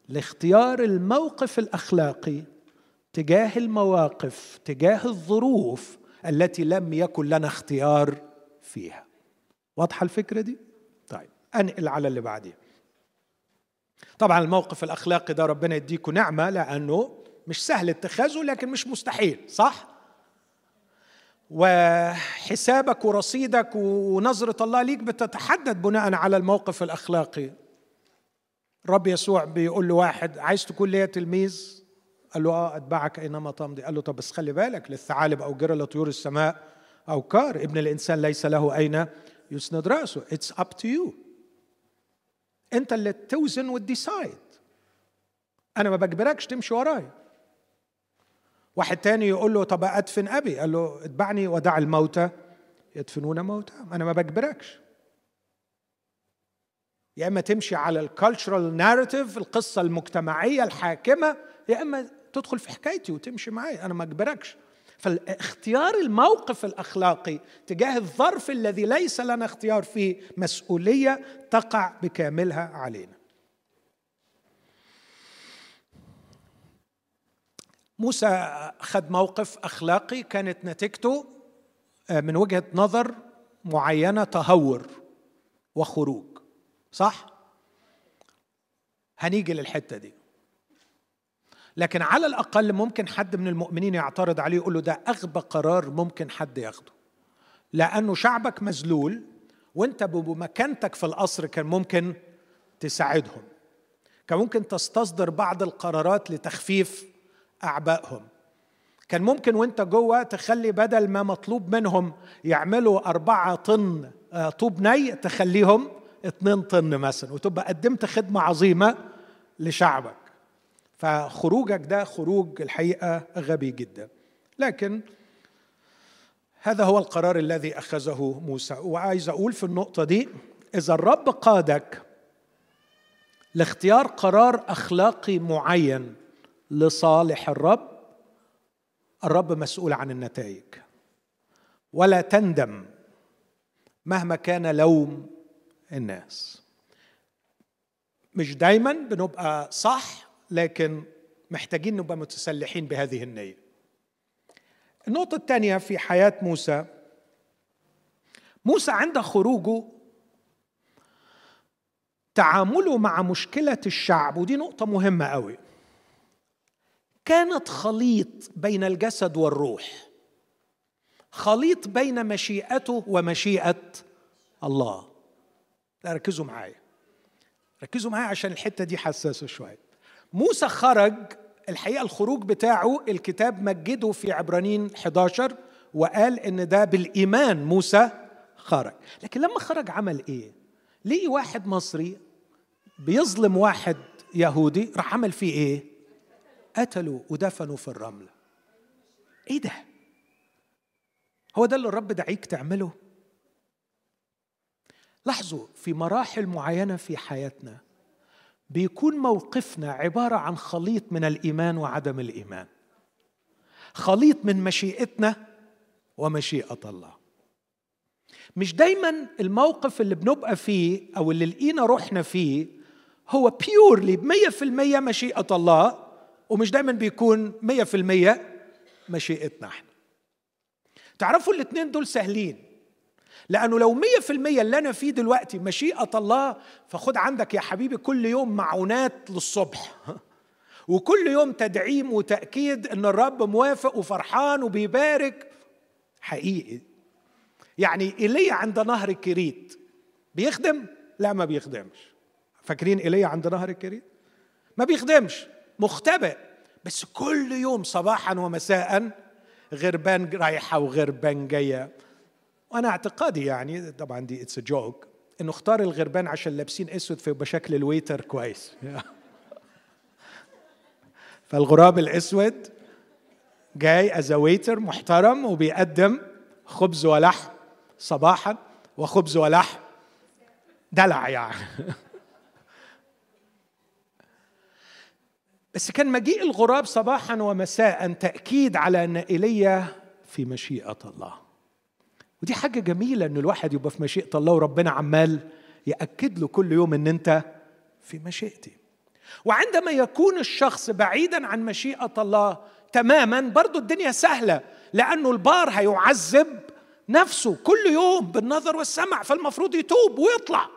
لاختيار الموقف الأخلاقي تجاه المواقف تجاه الظروف التي لم يكن لنا اختيار فيها. واضحة الفكرة دي؟ طيب أنقل على اللي بعديه طبعا الموقف الأخلاقي ده ربنا يديكم نعمة لأنه مش سهل اتخاذه لكن مش مستحيل صح؟ وحسابك ورصيدك ونظرة الله ليك بتتحدد بناء على الموقف الأخلاقي. رب يسوع بيقول له واحد عايز تكون ليا تلميذ؟ قال له آه أتبعك أينما تمضي. قال له طب بس خلي بالك للثعالب أوجرة لطيور السماء أوكار ابن الإنسان ليس له أين يسند رأسه. it's up to you انت اللي توزن وت decide أنا ما بجبركش تمشي ورايا. واحد تاني يقول له طب أدفن أبي. قال له اتبعني ودع الموتى. يدفنون موتى. أنا ما بجبركش. يا إما تمشي على الكالتشرال ناريتيف القصة المجتمعية الحاكمة يا إما تدخل في حكايتي وتمشي معي أنا ما اجبركش فاختيار الموقف الأخلاقي تجاه الظرف الذي ليس لنا اختيار فيه مسؤولية تقع بكاملها علينا. موسى أخذ موقف أخلاقي كانت نتيجته آه، من وجهة نظر معينة تهور وخروج صح؟ هنيجي للحتة دي. لكن على الأقل ممكن حد من المؤمنين يعترض عليه يقول له ده أغبى قرار ممكن حد ياخده. لأنه شعبك مذلول وأنت بمكانتك في القصر كان ممكن تساعدهم. كان ممكن تستصدر بعض القرارات لتخفيف أعبائهم. كان ممكن وأنت جوه تخلي بدل ما مطلوب منهم يعملوا أربعة طن آه، طوب ني تخليهم اتنين طن مثلا وتبقى قدمت خدمة عظيمة لشعبك. فخروجك ده خروج الحقيقة غبي جدا. لكن هذا هو القرار الذي أخذه موسى. وعايز أقول في النقطة دي إذا الرب قادك لاختيار قرار أخلاقي معين لصالح الرب الرب مسؤول عن النتائج. ولا تندم مهما كان لوم الناس. مش دايما بنبقى صح لكن محتاجين نبقى متسلحين بهذه النية. النقطة الثانية في حياة موسى. موسى عند خروجه تعامله مع مشكلة الشعب ودي نقطة مهمة قوي. كانت خليط بين الجسد والروح. خليط بين مشيئته ومشيئة الله. لا ركزوا معايا. ركزوا معايا عشان الحتة دي حساسة شوية. موسى خرج الحقيقة الخروج بتاعه الكتاب مجده في عبرانيين 11 وقال إن ده بالإيمان موسى خرج. لكن لما خرج عمل إيه؟ لقي واحد مصري بيظلم واحد يهودي راح عمل فيه إيه؟ قتلوا ودفنوا في الرملة. إيه ده؟ هو ده اللي الرب دعيك تعمله؟ لاحظوا في مراحل معينة في حياتنا بيكون موقفنا عبارة عن خليط من الإيمان وعدم الإيمان. خليط من مشيئتنا ومشيئة الله. مش دايما الموقف اللي بنبقى فيه أو اللي لقينا روحنا فيه هو بيورلي بمية في المية مشيئة الله ومش دايما بيكون مية في المية مشيئتنا إحنا. تعرفوا الاثنين دول سهلين. لأنه لو مية في المية اللي أنا فيه دلوقتي مشيئة الله فخد عندك يا حبيبي كل يوم معونات للصبح. وكل يوم تدعيم وتأكيد أن الرب موافق وفرحان وبيبارك. حقيقي. يعني إيليا عند نهر كريث. بيخدم؟ لا ما بيخدمش. فاكرين إيليا عند نهر كريث؟ ما بيخدمش. مختبئ. بس كل يوم صباحا ومساء غربان رايحة وغربان جاية. وأنا اعتقادي يعني طبعا دي it's joke إنه اختار الغربان عشان لابسين أسود فيبقى شكل ال waiter كويس. فالغراب الأسود جاي از ويتر محترم وبيقدم خبز ولحم صباحا وخبز ولحم دلع يعني. بس كان مجيء الغراب صباحا ومساء تأكيد على أن إيليا في مشيئة الله. ودي حاجة جميلة أن الواحد يبقى في مشيئة الله وربنا عمال يأكد له كل يوم أن أنت في مشيئتي. وعندما يكون الشخص بعيدا عن مشيئة الله تماما برضو الدنيا سهلة لأنه البار هيعذب نفسه كل يوم بالنظر والسمع فالمفروض يتوب ويطلع.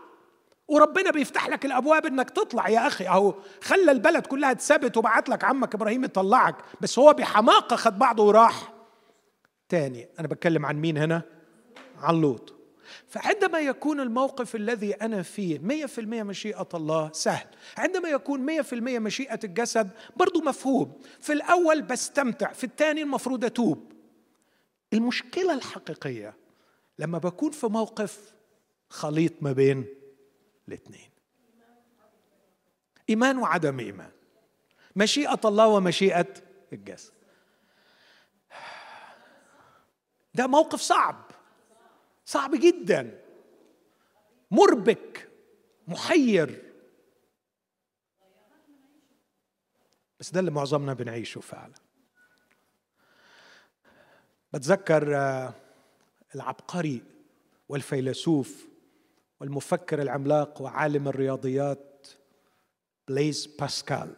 وربنا بيفتح لك الأبواب إنك تطلع. يا أخي أهو خلى البلد كلها تثبت وبعت لك عمك إبراهيم يطلعك بس هو بحماقة خد بعضه وراح. تاني أنا بتكلم عن مين هنا؟ عن لوط فعندما يكون الموقف الذي أنا فيه مية في المية مشيئة الله سهل. عندما يكون مية في المية مشيئة الجسد برضو مفهوم. في الأول بستمتع في الثاني المفروض أتوب. المشكلة الحقيقية لما بكون في موقف خليط ما بين الاثنين. إيمان وعدم إيمان. مشيئة الله ومشيئة الجسد. ده موقف صعب. صعب جدا. مربك محير. بس ده اللي معظمنا بنعيشه فعلا. بتذكر آه، العبقري والفيلسوف والمفكر العملاق وعالم الرياضيات بليز باسكال.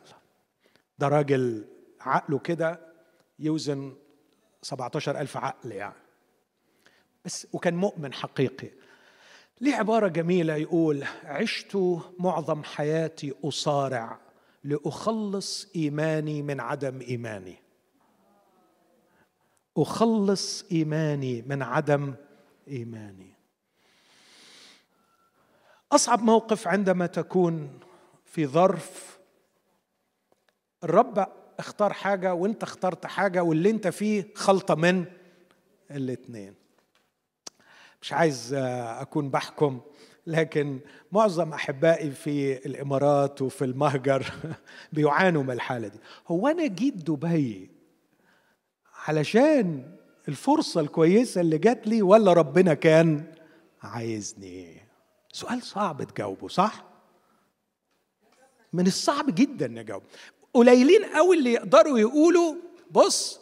ده راجل عقله كده يوزن 17 ألف عقل يعني. بس وكان مؤمن حقيقي. ليه عبارة جميلة يقول عشت معظم حياتي أصارع لأخلص إيماني من عدم إيماني. أخلص إيماني من عدم إيماني. أصعب موقف عندما تكون في ظرف الرب اختار حاجة وانت اخترت حاجة واللي انت فيه خلطة من الاثنين مش عايز أكون بحكم لكن معظم أحبائي في الإمارات وفي المهجر بيعانوا من الحالة دي. هو أنا جيت دبي علشان الفرصة الكويسة اللي جات لي ولا ربنا كان عايزني؟ سؤال صعب تجاوبه صح؟ من الصعب جدا نجاوب. قليلين قوي اللي يقدروا يقولوا بص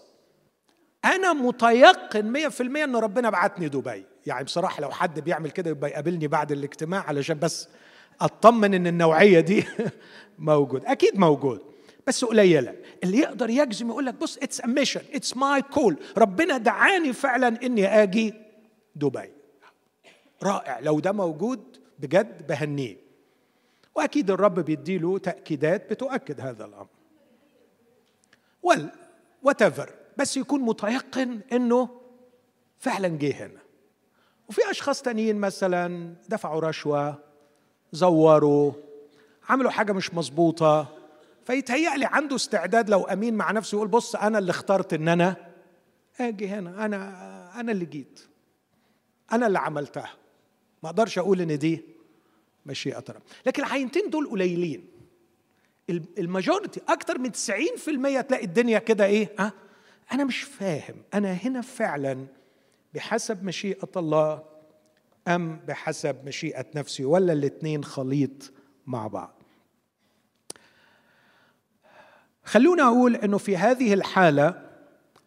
أنا متيقن 100% إن ربنا بعتني دبي. يعني بصراحة لو حد بيعمل كده يبقى يقابلني بعد الاجتماع علشان بس أطمن إن النوعية دي موجود. أكيد موجود بس قليلة. اللي يقدر يجزم يقول لك بص it's mission it's my call ربنا دعاني فعلا إني آجي دبي. رائع. لو ده موجود بجد بهنيه. وأكيد الرب بيديله تأكيدات بتؤكد هذا الأمر. وال وات بس يكون متيقن إنه فعلا جه هنا. وفي أشخاص تانيين مثلا دفعوا رشوة زوروا عملوا حاجة مش مظبوطة فيتهيأ لي عنده استعداد لو أمين مع نفسه يقول بص أنا اللي اخترت إن أنا آجي هنا أنا أنا اللي جيت أنا اللي عملتها. ما أقدرش أقول إن دي مشيئة رب. لكن العينتين دول قليلين. الماجورتي أكتر من 90% تلاقي الدنيا كده إيه؟ ها أنا مش فاهم. أنا هنا فعلا بحسب مشيئة الله أم بحسب مشيئة نفسي ولا الاثنين خليط مع بعض. خلونا أقول إنه في هذه الحالة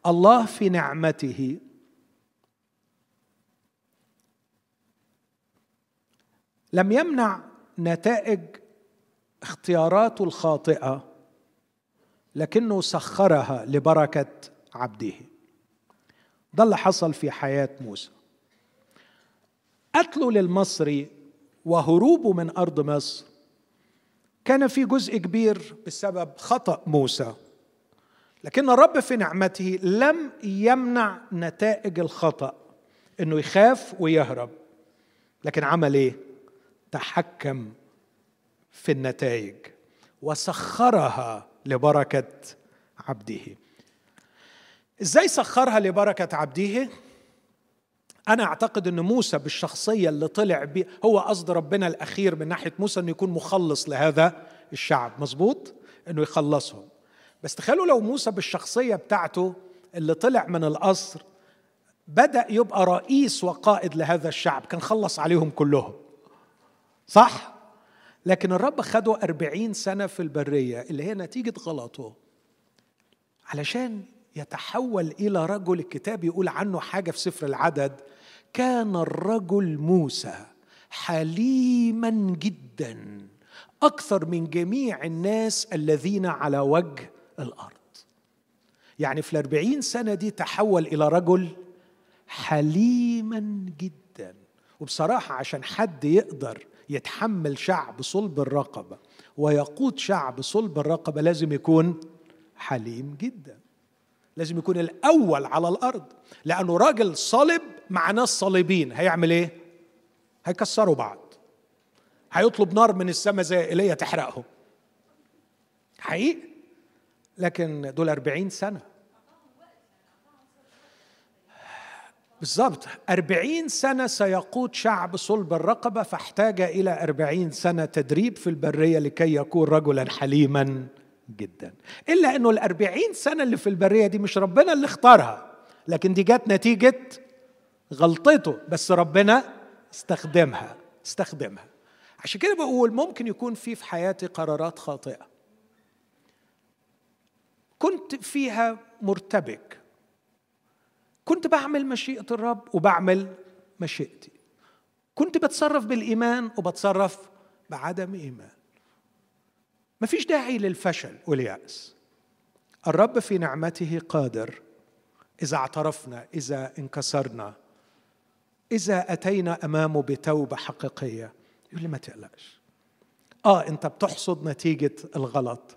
الله في نعمته لم يمنع نتائج اختياراته الخاطئة لكنه سخرها لبركة عبده. ده اللي حصل في حياة موسى. قتله للمصري وهروبه من أرض مصر كان في جزء كبير بسبب خطأ موسى. لكن الرب في نعمته لم يمنع نتائج الخطأ إنه يخاف ويهرب. لكن عمل إيه؟ تحكم في النتائج وسخرها لبركة عبده. إزاي سخرها لبركة عبده؟ أنا أعتقد إن موسى بالشخصية اللي طلع بي هو قصد ربنا الأخير من ناحية موسى إنه يكون مخلص لهذا الشعب مظبوط؟ إنه يخلصهم. بس تخيلوا لو موسى بالشخصية بتاعته اللي طلع من القصر بدأ يبقى رئيس وقائد لهذا الشعب كان خلص عليهم كلهم. صح؟ لكن الرب خده أربعين سنة في البرية اللي هي نتيجة غلطه. علشان يتحول إلى رجل الكتاب يقول عنه حاجة في سفر العدد كان الرجل موسى حليما جدا أكثر من جميع الناس الذين على وجه الأرض. يعني في الأربعين سنة دي تحول إلى رجل حليما جدا. وبصراحة عشان حد يقدر يتحمل شعب صلب الرقبة ويقود شعب صلب الرقبة لازم يكون حليم جدا. لازم يكون الأول على الأرض لأنه راجل صلب مع ناس صليبين هيعمل إيه؟ هيكسروا بعض. هيطلب نار من السماء زي إيليا تحرقهم. حقيقي؟ لكن دول أربعين سنة. بالضبط. أربعين سنة سيقود شعب صلب الرقبة فاحتاج إلى أربعين سنة تدريب في البرية لكي يكون رجلا حليما. جدا. إلا أنه الأربعين سنة اللي في البرية دي مش ربنا اللي اختارها. لكن دي جت نتيجة غلطته بس ربنا استخدمها استخدمها. عشان كده بقول ممكن يكون في في حياتي قرارات خاطئة. كنت فيها مرتبك. كنت بعمل مشيئة الرب وبعمل مشيئتي. كنت بتصرف بالإيمان وبتصرف بعدم إيمان. مفيش داعي للفشل واليأس. الرب في نعمته قادر. إذا اعترفنا إذا انكسرنا إذا أتينا أمامه بتوبة حقيقية. يقول لي ما تقلقش. آه أنت بتحصد نتيجة الغلط.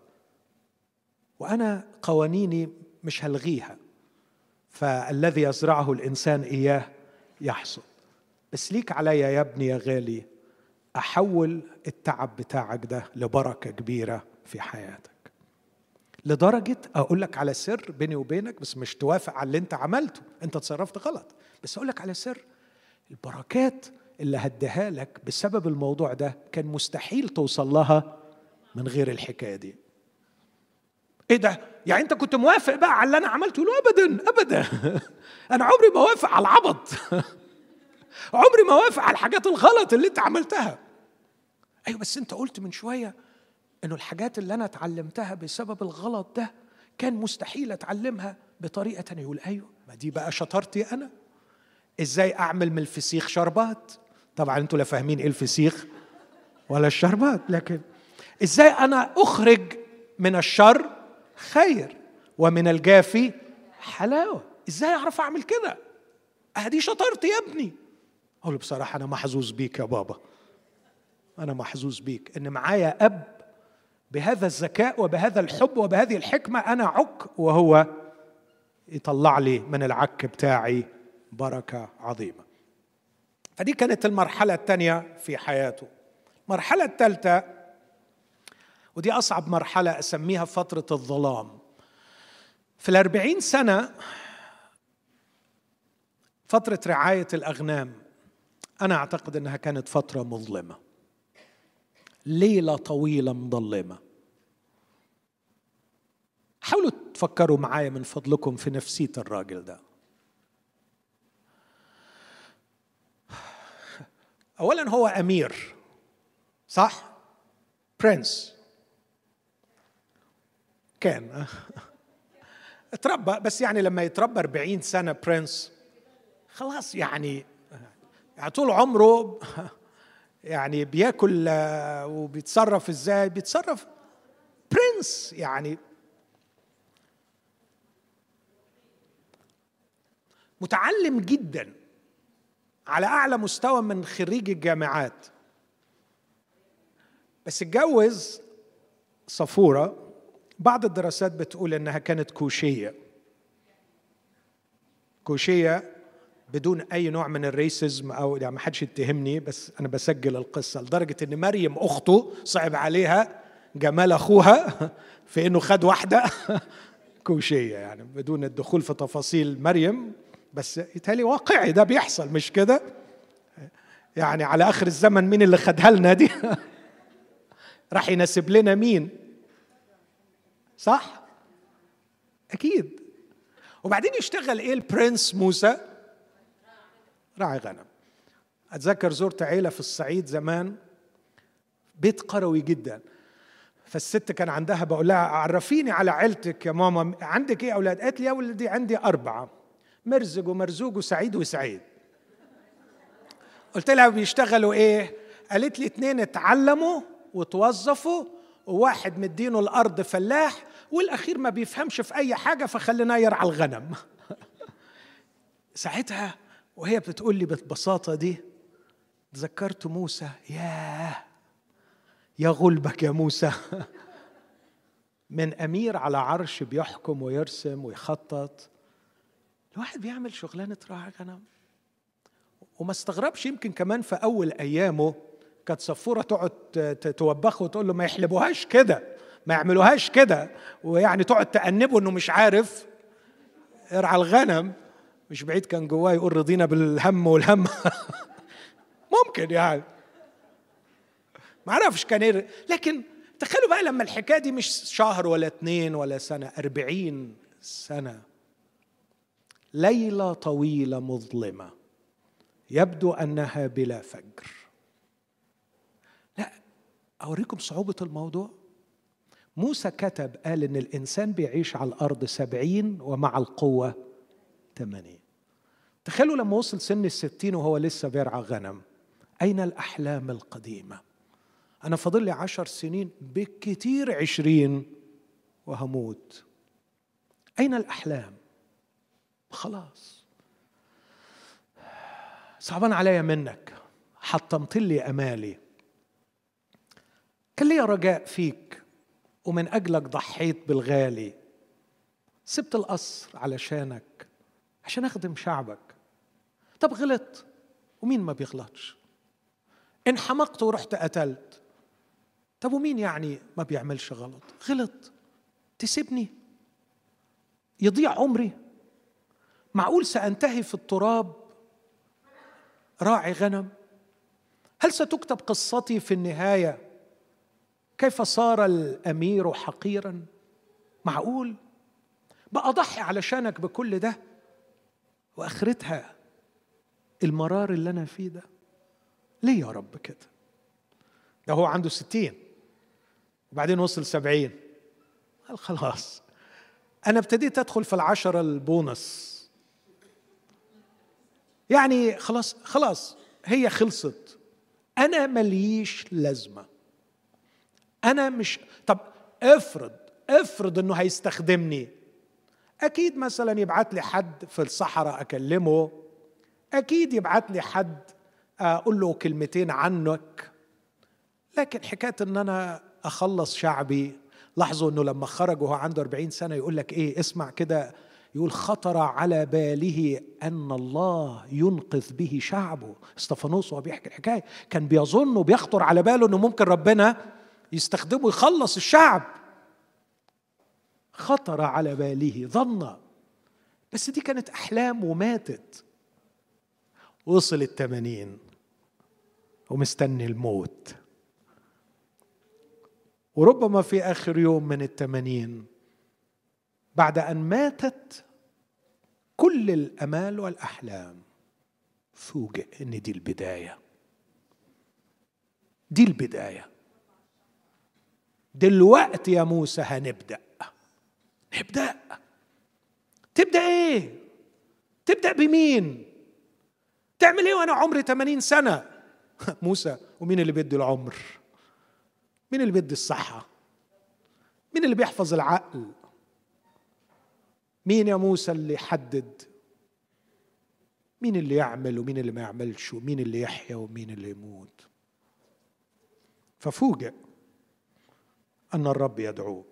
وأنا قوانيني مش هلغيها. فالذي يزرعه الإنسان إياه يحصد. بس ليك عليا يا ابني يا غالي. أحول التعب بتاعك ده لبركة كبيرة في حياتك. لدرجة أقول لك على سر بيني وبينك بس مش توافق على اللي أنت عملته. أنت تصرفت غلط. بس أقول لك على سر. البركات اللي هديها لك بسبب الموضوع ده كان مستحيل توصل لها من غير الحكاية دي. إيه ده؟ يعني أنت كنت موافق بقى على اللي أنا عملته؟ له ابدا ابدا. أنا عمري ما وافق على العبط. عمري ما وافق على الحاجات الغلط اللي أنت عملتها. أيوه بس أنت قلت من شوية إنه الحاجات اللي أنا اتعلمتها بسبب الغلط ده كان مستحيل أتعلمها بطريقة تانية. يقول أيوه. ما دي بقى شطارتي أنا. إزاي أعمل من الفسيخ شربات؟ طبعا أنتوا لا فاهمين إيه الفسيخ ولا الشربات لكن إزاي أنا أخرج من الشر خير ومن الجافي حلاوة؟ إزاي أعرف أعمل كده؟ ادي شطارتي يا ابني. أقول بصراحة أنا محظوظ بيك يا بابا. أنا محظوظ بيك. إن معايا أب بهذا الذكاء وبهذا الحب وبهذه الحكمة أنا عك وهو يطلع لي من العك بتاعي بركة عظيمة. فدي كانت المرحلة الثانية في حياته. المرحلة الثالثة ودي أصعب مرحلة أسميها فترة الظلام. في الأربعين سنة فترة رعاية الأغنام أنا أعتقد أنها كانت فترة مظلمة. ليلة طويلة مظلمة. حاولوا تفكروا معايا من فضلكم في نفسية الراجل ده. أولا هو أمير صح؟ برنس كان. اتربى بس يعني لما يتربى 40 سنة برنس خلاص يعني يعني طول عمره يعني بياكل آه، وبيتصرف إزاي؟ بيتصرف برنس يعني متعلم جدا على أعلى مستوى من خريج الجامعات. بس اتجوز صفورة. بعض الدراسات بتقول إنها كانت كوشية. كوشية بدون أي نوع من الريسزم أو يعني ما حدش يتهمني بس أنا بسجل القصة لدرجة إن مريم أخته صعب عليها جمال أخوها في إنه خد واحدة كوشية يعني بدون الدخول في تفاصيل مريم بس يتهيألي واقعي ده بيحصل مش كده؟ يعني على آخر الزمن مين اللي خدها لنا دي؟ راح يناسب لنا مين؟ صح؟ أكيد. وبعدين يشتغل إيه البرنس موسى؟ راعي غنم. أتذكر زرت عيلة في الصعيد زمان بيت قروي جدا. فالست كان عندها بقول لها عرفيني على عيلتك يا ماما عندك إيه أولاد؟ قالت لي يا ولدي عندي أربعة مرزق ومرزوق وسعيد وسعيد. قلت لها بيشتغلوا إيه؟ قالت لي اتنين اتعلموا وتوظفوا وواحد مدينه الأرض فلاح والأخير ما بيفهمش في أي حاجة فخليناه يرعى الغنم. ساعتها وهي بتقول لي بالبساطة دي تذكرت موسى. ياه! يا غلبك يا موسى! من أمير على عرش بيحكم ويرسم ويخطط. الواحد بيعمل شغلانة راعي غنم وما استغربش يمكن كمان في أول أيامه كانت صفورة تقعد توبخه وتقول له ما يحلبوهاش كده ما يعملوهاش كده ويعني تقعد تأنبه إنه مش عارف. ارعى الغنم. مش بعيد كان جواه يقول رضينا بالهم والهم. ممكن يعني. ما أعرفش كان إيه. لكن تخيلوا بقى لما الحكاية دي مش شهر ولا اتنين ولا سنة أربعين سنة. ليلة طويلة مظلمة يبدو أنها بلا فجر. لا أوريكم صعوبة الموضوع. موسى كتب قال إن الإنسان بيعيش على الأرض سبعين ومع القوة ثمانين تخيلوا لما وصل سن الستين وهو لسه بيرعى غنم. أين الأحلام القديمة؟ أنا فاضل لي عشر سنين بالكثير عشرين وهموت. أين الأحلام؟ خلاص. صعبان عليا منك. حطمت لي أمالي. كان لي رجاء فيك ومن أجلك ضحيت بالغالي. سبت القصر علشانك عشان أخدم شعبك. طب غلط ومين ما بيغلطش؟ إن حمقت ورحت قتلت. طب ومين يعني ما بيعملش غلط؟ غلط. تسيبني. يضيع عمري. معقول سأنتهي في التراب؟ راعي غنم. هل ستكتب قصتي في النهاية؟ كيف صار الأمير حقيرا؟ معقول؟ بقى اضحي علشانك بكل ده وأخرتها المرار اللي أنا فيه ده. ليه يا رب كده؟ ده هو عنده ستين وبعدين وصل سبعين. قال خلاص. أنا ابتديت أدخل في العشرة البونص. يعني خلاص خلاص هي خلصت. أنا مليش لازمة. أنا مش طب افرض افرض إنه هيستخدمني. أكيد مثلا يبعت لي حد في الصحراء أكلمه. أكيد يبعت لي حد أقول له كلمتين عنك. لكن حكاية إن أنا أخلص شعبي لاحظوا إنه لما خرج وهو عنده 40 سنة يقول لك إيه اسمع كده. يقول خطر على باله أن الله ينقذ به شعبه. إستفانوس وهو بيحكي الحكاية. كان بيظن وبيخطر على باله إنه ممكن ربنا يستخدمه يخلص الشعب. خطر على باله ظن. بس دي كانت احلام وماتت. وصل التمانين ومستني الموت. وربما في آخر يوم من التمانين بعد أن ماتت كل الأمال والأحلام. فوجئ إن دي البداية. دي البداية. دلوقتي يا موسى هنبدأ. نبدأ. تبدأ إيه؟ تبدأ بمين؟ تعمل إيه وأنا عمري 80 سنة؟ موسى ومين اللي بيدي العمر؟ مين اللي بيدي الصحة؟ مين اللي بيحفظ العقل؟ مين يا موسى اللي يحدد؟ مين اللي يعمل ومين اللي ما يعملش؟ ومين اللي يحيا ومين اللي يموت؟ ففوجئ أن الرب يدعوه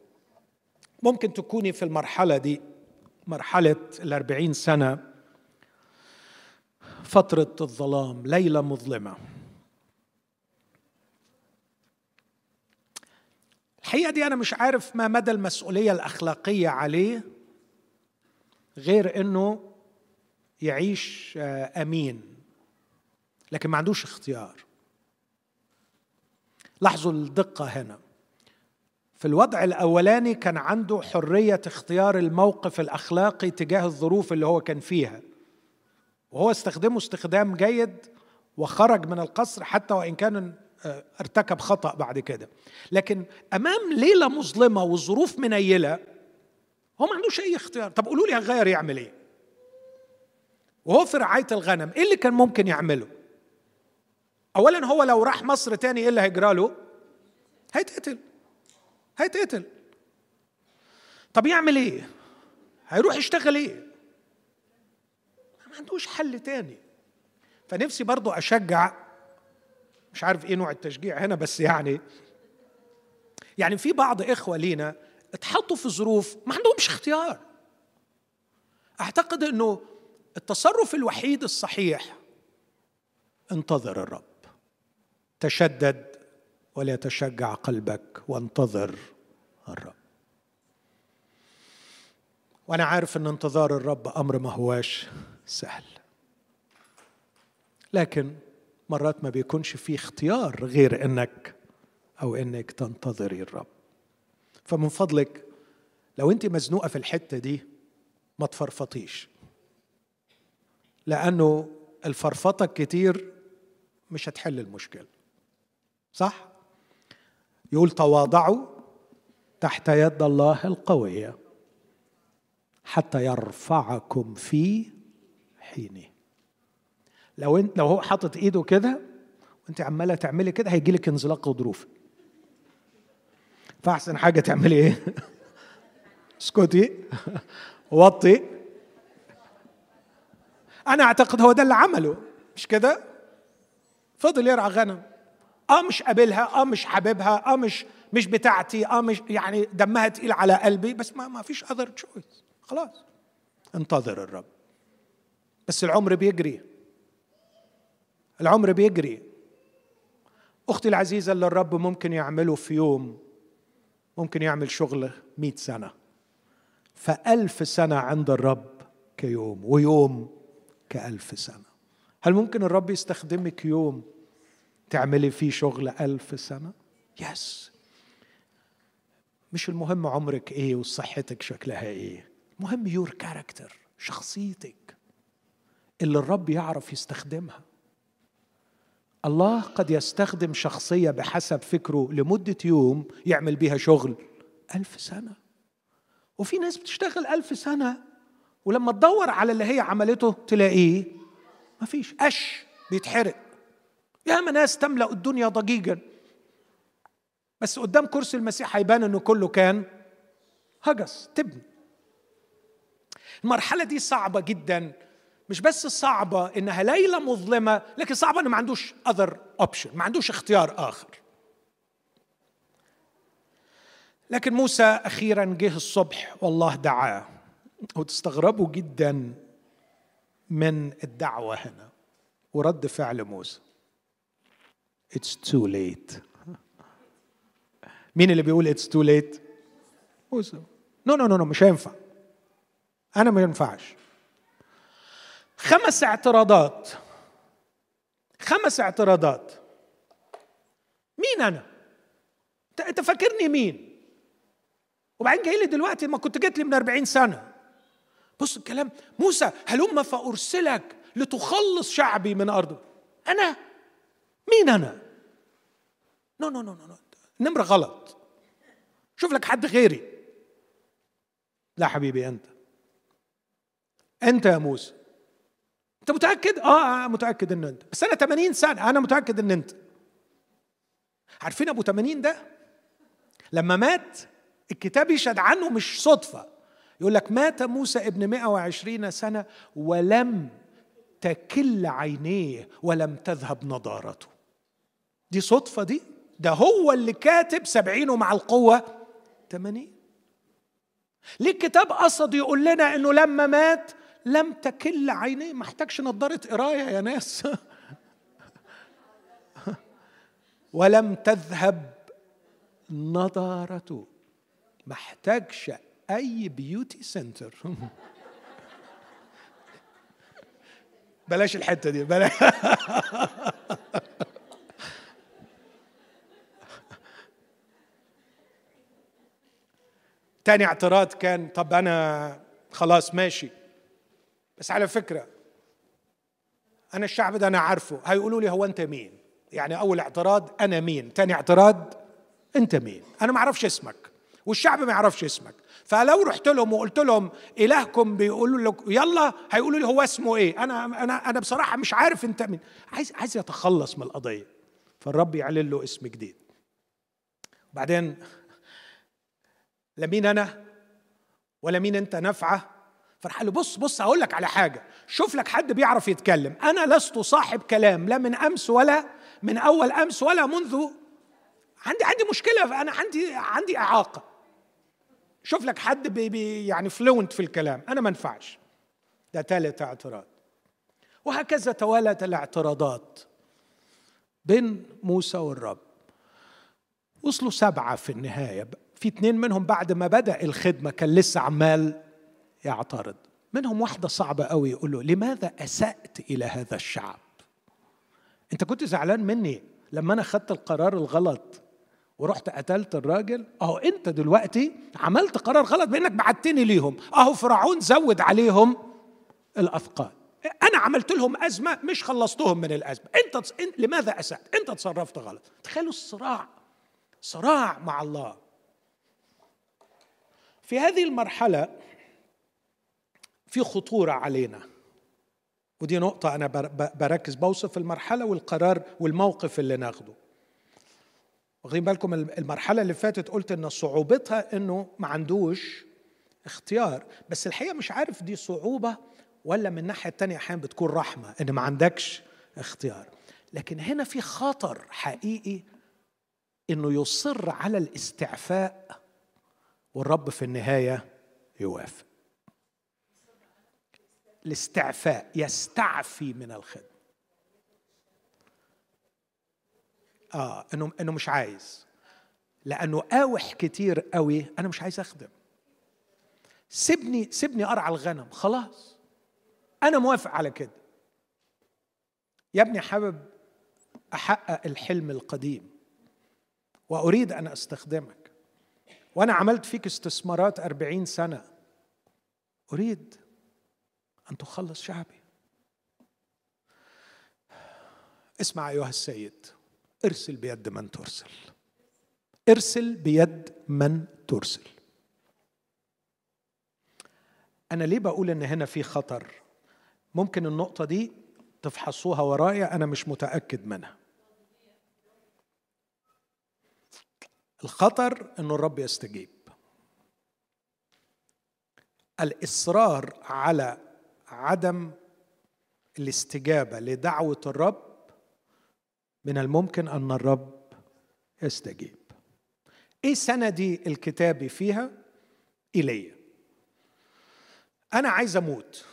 ممكن تكوني في المرحلة دي مرحلة الأربعين سنة فترة الظلام ليلة مظلمة. الحقيقة دي أنا مش عارف ما مدى المسؤولية الأخلاقية عليه غير إنه يعيش آه، أمين لكن ما عندوش اختيار. لاحظوا الدقة هنا. في الوضع الأولاني كان عنده حرية اختيار الموقف الأخلاقي تجاه الظروف اللي هو كان فيها. وهو استخدمه استخدام جيد وخرج من القصر حتى وإن كان ارتكب خطأ بعد كده. لكن أمام ليلة مظلمة وظروف منيلة هو ما عندوش أي اختيار. طب قولوا لي هغير يعمل إيه؟ وهو في رعاية الغنم إيه اللي كان ممكن يعمله؟ أولا هو لو راح مصر تاني إيه اللي هيجرى له؟ هيتقتل. هيتقتل. طب يعمل إيه؟ هيروح يشتغل ما عندوش حل تاني. فنفسي برضو أشجع مش عارف إيه نوع التشجيع هنا بس يعني يعني في بعض إخوة لينا اتحطوا في ظروف ما عندهمش اختيار. أعتقد إنه التصرف الوحيد الصحيح انتظر الرب. تشدد وليتشجع قلبك وانتظر الرب. وأنا عارف إن انتظار الرب أمر ما هواش. سهل. لكن مرات ما بيكونش في اختيار غير إنك أو إنك تنتظري الرب. فمن فضلك لو أنت مزنوقة في الحتة دي ما تفرفطيش. لأنه الفرفطة كتير مش هتحل المشكلة. صح؟ يقول تواضعوا تحت يد الله القوية حتى يرفعكم في حينه لو انت لو هو حاطط ايده كده وانت عماله تعملي كده هيجي لك انزلاق غضروفي. فاحسن حاجة تعملي إيه؟ اسكتي. وطي. أنا اعتقد هو ده اللي عمله. مش كده؟ فضل يرعى غنم. آه مش قابلها آه مش حاببها آه مش مش بتاعتي آه مش يعني دمها تقيل على قلبي بس ما ما فيش اذر تشويس خلاص. انتظر الرب. بس العمر بيجري. العمر بيجري. أختي العزيزة اللي الرب ممكن يعمله في يوم ممكن يعمل شغل مئة سنة. فألف سنة عند الرب كيوم ويوم كألف سنة. هل ممكن الرب يستخدمك يوم تعملي فيه شغل ألف سنة؟ yes مش المهم عمرك إيه وصحتك شكلها إيه. المهم your character شخصيتك. اللي الرب يعرف يستخدمها. الله قد يستخدم شخصية بحسب فكره لمدة يوم يعمل بها شغل ألف سنة. وفي ناس بتشتغل ألف سنة ولما تدور على اللي هي عملته تلاقيه ما فيش. قش بيتحرق. ياما ناس تملأ الدنيا ضجيجا. بس قدام كرسي المسيح هيبان إنه كله كان هجس تبني. المرحلة دي صعبة جدا. مش بس صعبة إنها ليلة مظلمة لكن صعبة إنه ما عندوش اذر اوبشن ما عندوش اختيار آخر. لكن موسى أخيرا جه الصبح والله دعاه وتستغربوا جدا من الدعوة هنا. ورد فعل موسى. It's too late. مين اللي بيقول It's too late موسى. no no no مش هينفع. أنا ما ينفعش. خمس اعتراضات. خمس اعتراضات. مين أنا؟ انت فاكرني مين؟ وبعدين جاي لي دلوقتي ما كنت جيت لي من 40 سنة. بص الكلام موسى هلم فأرسلك لتخلص شعبي من أرضه؟ أنا؟ مين أنا؟ no no no no نمرة غلط. شوف لك حد غيري. لا حبيبي أنت. أنت يا موسى. انت متأكد؟ آه متأكد ان أنت. بس أنا 80 سنة. أنا متأكد إن أنت. عارفين أبو 80 ده؟ لما مات الكتاب يشهد عنه مش صدفة. يقول لك مات موسى ابن 120 سنة ولم تكل عينيه ولم تذهب نضارته. دي صدفة دي؟ ده هو اللي كاتب سبعين ومع القوة 80 ليه الكتاب قصد يقول لنا إنه لما مات لم تكل عينيه ما احتاجش نظارة قراية يا ناس. ولم تذهب نضارته ما احتاجش أي beauty center بلاش الحتة دي بلاش. تاني اعتراض كان طب أنا خلاص ماشي. بس على فكرة أنا الشعب ده أنا عارفه. هيقولوا لي هو أنت مين؟ يعني أول اعتراض أنا مين؟ تاني اعتراض أنت مين؟ أنا ما أعرفش اسمك والشعب ما يعرفش اسمك. فلو رحت لهم وقلت لهم إلهكم بيقولوا لك يلا هيقولوا لي هو اسمه إيه؟ أنا أنا أنا بصراحة مش عارف أنت مين. عايز عايز يتخلص من القضية. فالرب يعلن له اسم جديد. بعدين لا مين أنا ولا مين أنت نافعة؟ فراح له بص بص هقول لك على حاجة. شوف لك حد بيعرف يتكلم. أنا لست صاحب كلام لا من أمس ولا من أول أمس ولا منذ. عندي عندي مشكلة أنا عندي عندي إعاقة. شوف لك حد بي بي يعني fluent في الكلام. أنا ما انفعش ده ثالث اعتراض. وهكذا توالت الاعتراضات بين موسى والرب. وصلوا سبعة في النهاية. في اتنين منهم بعد ما بدأ الخدمة كان لسه عمال يعترض. منهم واحدة صعبة قوي يقول له لماذا أسأت إلى هذا الشعب؟ أنت كنت زعلان مني لما أنا خدت القرار الغلط ورحت قتلت الراجل؟ أهو أنت دلوقتي عملت قرار غلط بإنك بعتني ليهم. أهو فرعون زود عليهم الاثقال أنا عملت لهم أزمة مش خلصتهم من الأزمة. أنت لماذا أسأت؟ أنت تصرفت غلط. تخيلوا الصراع صراع مع الله. في هذه المرحلة في خطورة علينا. ودي نقطة أنا بركز بوصف المرحلة والقرار والموقف اللي ناخده. واخدين بالكم المرحلة اللي فاتت قلت إن صعوبتها إنه ما عندوش اختيار. بس الحقيقة مش عارف دي صعوبة ولا من الناحية التانية أحيانا بتكون رحمة إن ما عندكش اختيار. لكن هنا في خطر حقيقي إنه يصر على الاستعفاء والرب في النهاية يوافق. الاستعفاء يستعفي من الخدمة. آه إنه إنه مش عايز. لأنه قاوح كتير قوي أنا مش عايز أخدم. سيبني سيبني ارعى الغنم خلاص. أنا موافق على كده. يا ابني حابب أحقق الحلم القديم وأريد أن أستخدمك. وأنا عملت فيك استثمارات أربعين سنة. أريد أن تخلص شعبي. اسمع أيها السيد ارسل بيد من ترسل. ارسل بيد من ترسل. أنا ليه بقول إن هنا في خطر؟ ممكن النقطة دي تفحصوها ورايا أنا مش متأكد منها. الخطر إنه الرب يستجيب. الإصرار على عدم الاستجابة لدعوة الرب من الممكن أن الرب يستجيب. إيه سندي الكتابي فيها؟ إيليا. أنا عايز أموت.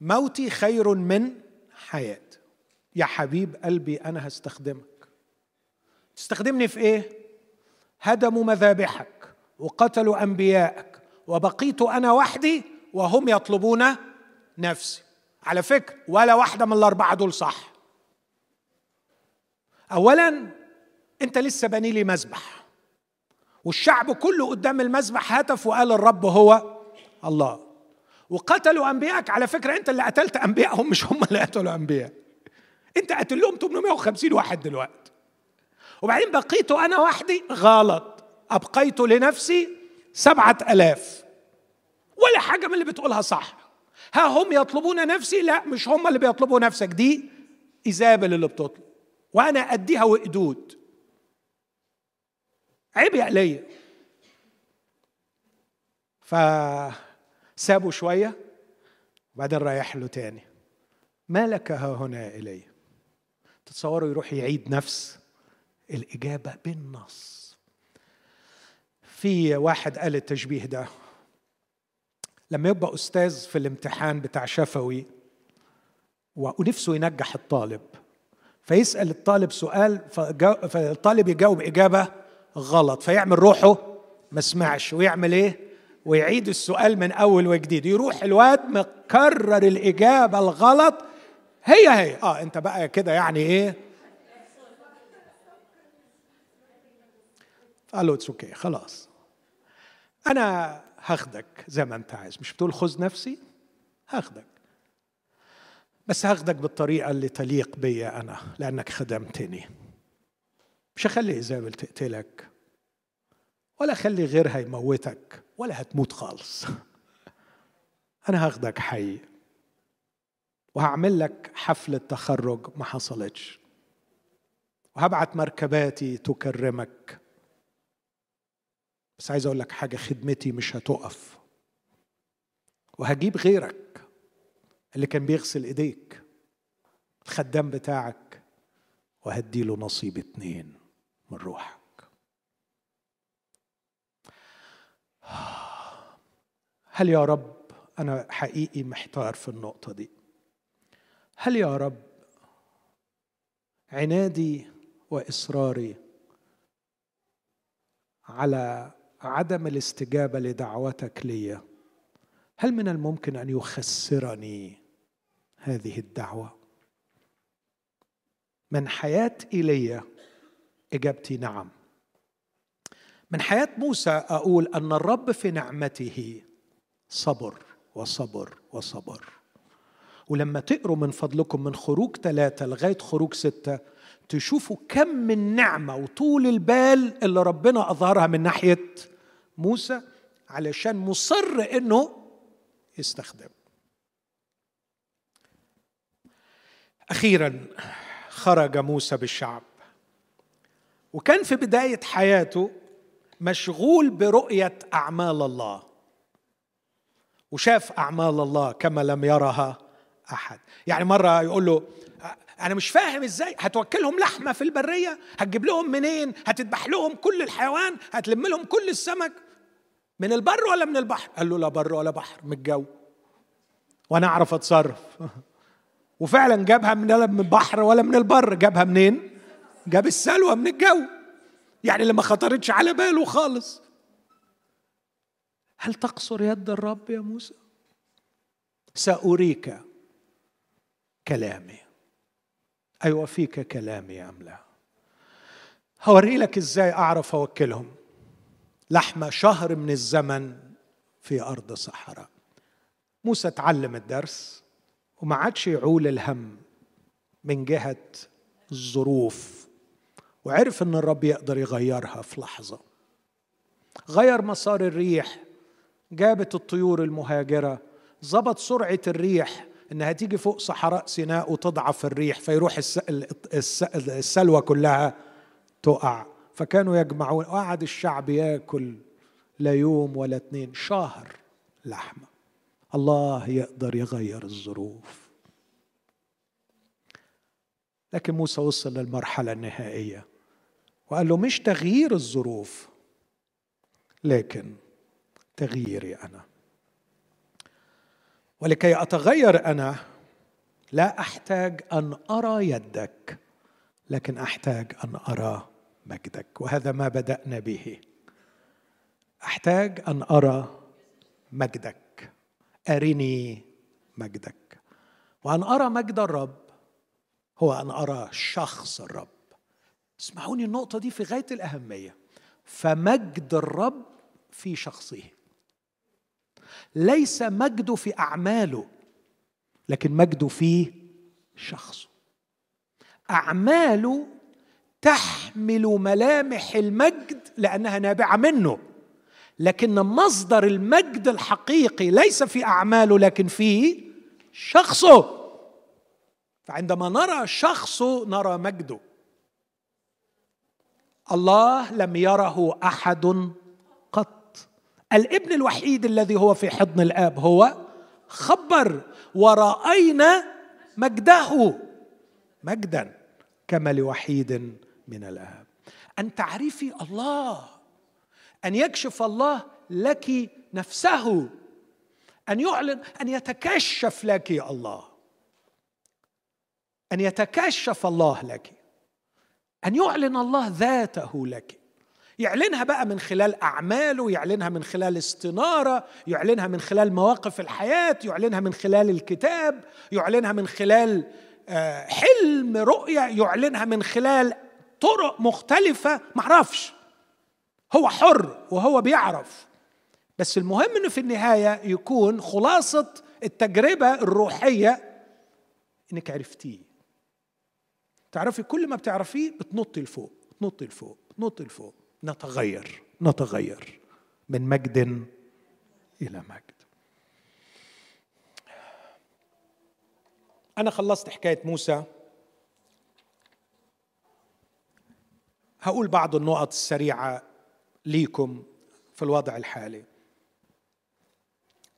موتي خير من حياة. يا حبيب قلبي أنا هستخدمك. تستخدمني في إيه؟ هدموا مذابحك وقتلوا أنبيائك وبقيت أنا وحدي وهم يطلبون نفسي. على فكرة ولا واحدة من الأربعة دول صح. اولا أنت لسه بني لي مذبح والشعب كله قدام المذبح هتف وقال الرب هو الله. وقتلوا أنبيائك. على فكرة أنت اللي قتلت أنبيائهم مش هم اللي قتلوا أنبياء. أنت قتل لهم 850 واحد دلوقتي وبعدين بقيت أنا وحدي غلط. أبقيت لنفسي سبعة آلاف. ولا حاجة من اللي بتقولها صح. ها هم يطلبون نفسي؟ لا مش هم اللي بيطلبوا نفسك دي ايزابل اللي بتطلب. وأنا أديها وقدود. عيب يا ايليا فسابوا شوية وبعدين رايح له تاني. ما لك ها هنا الي تتصوروا يروح يعيد نفس الإجابة بالنص. في واحد قال التشبيه ده. لما يبقى أستاذ في الامتحان بتاع شفوي ونفسه ينجح الطالب فيسأل الطالب سؤال فالطالب يجاوب إجابة غلط فيعمل روحه ما سمعش ويعمل إيه؟ ويعيد السؤال من أول وجديد يروح الواد مكرر الإجابة الغلط هي هي آه أنت بقى كده يعني إيه؟ قال له it's okay خلاص. أنا هاخدك زي ما انت عايز. مش بتقول خذ نفسي هاخدك. بس هاخدك بالطريقة اللي تليق بيا أنا لأنك خدمتني. مش هخلي ايزابل تقتلك ولا اخلي غيرها يموتك ولا هتموت خالص. أنا هاخدك حي وهعمل لك حفلة تخرج ما حصلتش. وهبعت مركباتي تكرمك. بس عايز أقول لك حاجة خدمتي مش هتقف. وهجيب غيرك اللي كان بيغسل إيديك الخدام بتاعك وهديله نصيب اتنين من روحك. هل يا رب أنا حقيقي محتار في النقطة دي؟ هل يا رب عنادي وإصراري على عدم الاستجابة لدعوتك لي هل من الممكن أن يخسرني هذه الدعوة؟ من حياة ايليا إجابتي نعم. من حياة موسى أقول أن الرب في نعمته صبر وصبر وصبر. ولما تقروا من فضلكم من خروج ثلاثة لغاية خروج ستة تشوفوا كم من نعمة وطول البال اللي ربنا أظهرها من ناحية موسى علشان مصر إنه يستخدم. أخيرا خرج موسى بالشعب. وكان في بداية حياته مشغول برؤية أعمال الله. وشاف أعمال الله كما لم يرها أحد. يعني مرة يقول له أنا مش فاهم إزاي. هتوكلهم لحمة في البرية؟ هتجيب لهم منين؟ هتذبح لهم كل الحيوان؟ هتلم لهم كل السمك؟ من البر ولا من البحر؟ قال له لا بر ولا بحر من الجو. وأنا أعرف أتصرف. وفعلا جابها من من البحر ولا من البر. جابها منين؟ جاب السلوى من الجو. يعني اللي ما خطرتش على باله خالص. هل تقصر يد الرب يا موسى؟ سأريك كلامي. أيوة فيك كلامي أم لا؟ هوري لك إزاي أعرف أوكلهم؟ لحمة شهر من الزمن في أرض صحراء. موسى تعلم الدرس وما عادش يعول الهم من جهة الظروف وعرف إن الرب يقدر يغيرها في لحظة. غير مسار الريح جابت الطيور المهاجرة ظبط سرعة الريح إنها تيجي فوق صحراء سيناء وتضعف الريح فيروح السلوى كلها تقع. فكانوا يجمعون. وقعد الشعب ياكل لا يوم ولا اتنين شهر لحمة. الله يقدر يغير الظروف. لكن موسى وصل للمرحلة النهائية وقال له مش تغيير الظروف لكن تغييري أنا. ولكي أتغير أنا لا أحتاج أن أرى يدك لكن أحتاج أن أرى مجدك وهذا ما بدأنا به. أحتاج أن أرى مجدك. أرني مجدك. وأن أرى مجد الرب هو أن أرى شخص الرب. اسمعوني النقطة دي في غاية الأهمية. فمجد الرب في شخصه. ليس مجده في أعماله لكن مجده في شخصه. أعماله تحمل ملامح المجد لأنها نابعة منه لكن مصدر المجد الحقيقي ليس في أعماله لكن في شخصه. فعندما نرى شخصه نرى مجده. الله لم يره أحد الابن الوحيد الذي هو في حضن الآب هو خبر ورأينا مجده. مجدا كما لوحيد من الآب. أن تعرفي الله أن يكشف الله لك نفسه أن يعلن أن يتكشف لك الله. أن يتكشف الله لك. أن يعلن الله ذاته لك. يعلنها بقى من خلال أعماله يعلنها من خلال استنارة يعلنها من خلال مواقف الحياة يعلنها من خلال الكتاب يعلنها من خلال آه، حلم رؤية يعلنها من خلال طرق مختلفة معرفش. هو حر وهو بيعرف. بس المهم إنه في النهاية يكون خلاصة التجربة الروحية إنك عرفتيه. تعرفي كل ما بتعرفيه بتنطي لفوق بتنطي لفوق بتنطي لفوق. نتغير. نتغير. من مجد إلى مجد. أنا خلصت حكاية موسى. هقول بعض النقط السريعة ليكم في الوضع الحالي.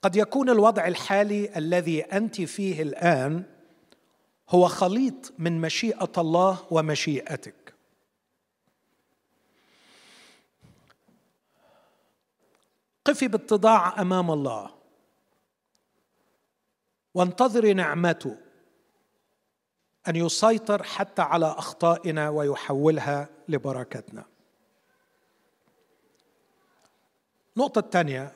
قد يكون الوضع الحالي الذي أنت فيه الآن هو خليط من مشيئة الله ومشيئتك. قفي باتضاع أمام الله. وانتظري نعمته. أن يسيطر حتى على أخطائنا ويحولها لبركتنا. النقطة الثانية.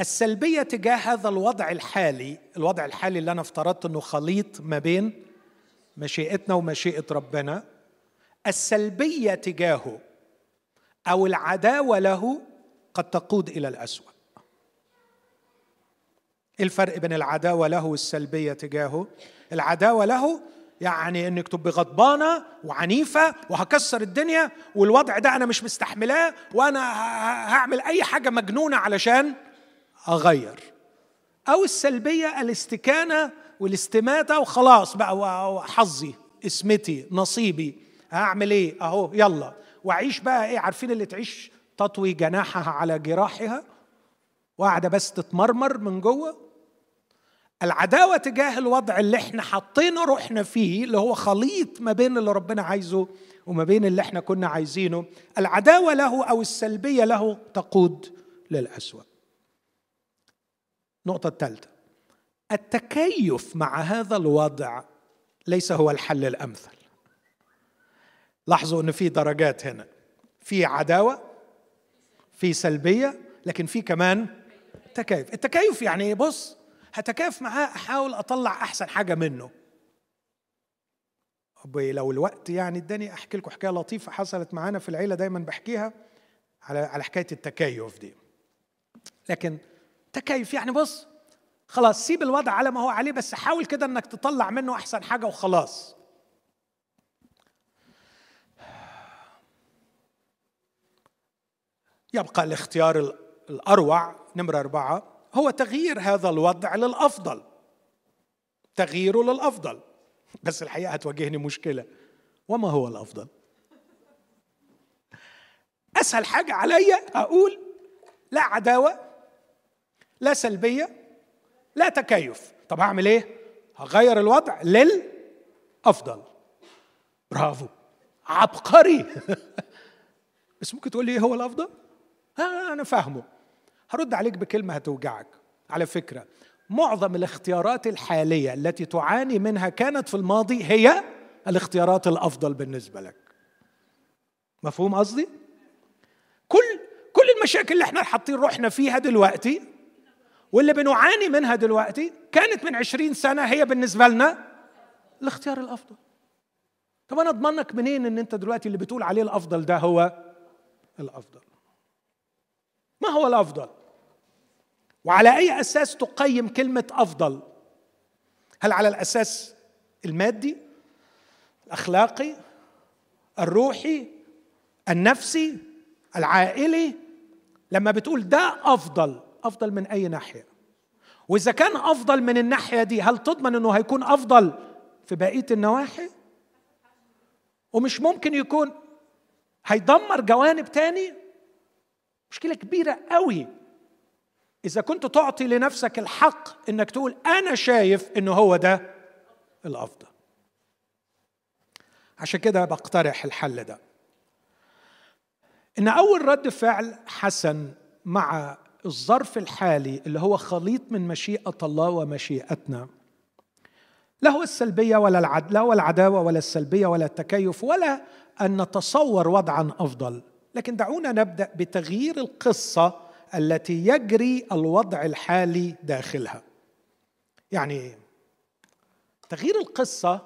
السلبية تجاه هذا الوضع الحالي الوضع الحالي اللي أنا افترضت إنه خليط ما بين مشيئتنا ومشيئة ربنا السلبية تجاهه أو العداوة له قد تقود إلى الأسوأ. إيه الفرق بين العداوة له والسلبية تجاهه؟ العداوة له يعني إنك تبقي غضبانة وعنيفة وهكسر الدنيا والوضع ده أنا مش مستحملاه وأنا هعمل أي حاجة مجنونة علشان أغير. أو السلبية الاستكانة والاستماتة وخلاص بقى حظي اسمتي نصيبي هعمل إيه؟ أهو يلا. واعيش بقى إيه؟ عارفين اللي تعيش تطوي جناحها على جراحها. وقاعدة بس تتمرمر من جوه. العداوة تجاه الوضع اللي إحنا حطينا روحنا فيه اللي هو خليط ما بين اللي ربنا عايزه وما بين اللي إحنا كنا عايزينه. العداوة له أو السلبية له تقود للأسوأ. النقطة الثالثة التكيف مع هذا الوضع ليس هو الحل الأمثل. لاحظوا أن في درجات هنا. في عداوة في سلبية لكن في كمان تكيف. التكيف يعني بص هتكيف معاه أحاول أطلع أحسن حاجة منه. لو الوقت يعني اداني أحكي لكم حكاية لطيفة حصلت معانا في العيلة دايما بحكيها على على حكاية التكيف دي. لكن تكيف يعني بص خلاص سيب الوضع على ما هو عليه بس حاول كده إنك تطلع منه أحسن حاجة وخلاص. يبقى الاختيار الأروع نمرة أربعة هو تغيير هذا الوضع للأفضل. تغييره للأفضل. بس الحقيقة هتواجهني مشكلة. وما هو الأفضل؟ أسهل حاجة عليا أقول لا عداوة لا سلبية لا تكيف. طب هعمل إيه؟ هغير الوضع للأفضل. برافو. عبقري. بس ممكن تقول لي إيه هو الأفضل؟ ها أنا فاهمه. هرد عليك بكلمة هتوجعك. على فكرة معظم الاختيارات الحالية التي تعاني منها كانت في الماضي هي الاختيارات الأفضل بالنسبة لك. مفهوم قصدي؟ كل كل المشاكل اللي إحنا حاطين روحنا فيها دلوقتي واللي بنعاني منها دلوقتي كانت من عشرين سنة هي بالنسبة لنا الاختيار الأفضل. طب أنا أضمنك منين إن أنت دلوقتي اللي بتقول عليه الأفضل ده هو الأفضل؟ ما هو الأفضل؟ وعلى أي أساس تقيم كلمة أفضل؟ هل على الأساس المادي الأخلاقي الروحي النفسي العائلي؟ لما بتقول ده أفضل أفضل من أي ناحية. وإذا كان أفضل من الناحية دي هل تضمن إنه هيكون أفضل في بقية النواحي؟ ومش ممكن يكون. هيدمر جوانب تاني؟ مشكلة كبيرة قوي. إذا كنت تعطي لنفسك الحق إنك تقول أنا شايف إنه هو ده الأفضل. عشان كده بقترح الحل ده. إن أول رد فعل حسن مع الظرف الحالي اللي هو خليط من مشيئة الله ومشيئتنا لا هو السلبية ولا العد لا هو العداوة ولا السلبية ولا التكيف ولا أن نتصور وضعا أفضل. لكن دعونا نبدأ بتغيير القصة التي يجري الوضع الحالي داخلها. يعني تغيير القصة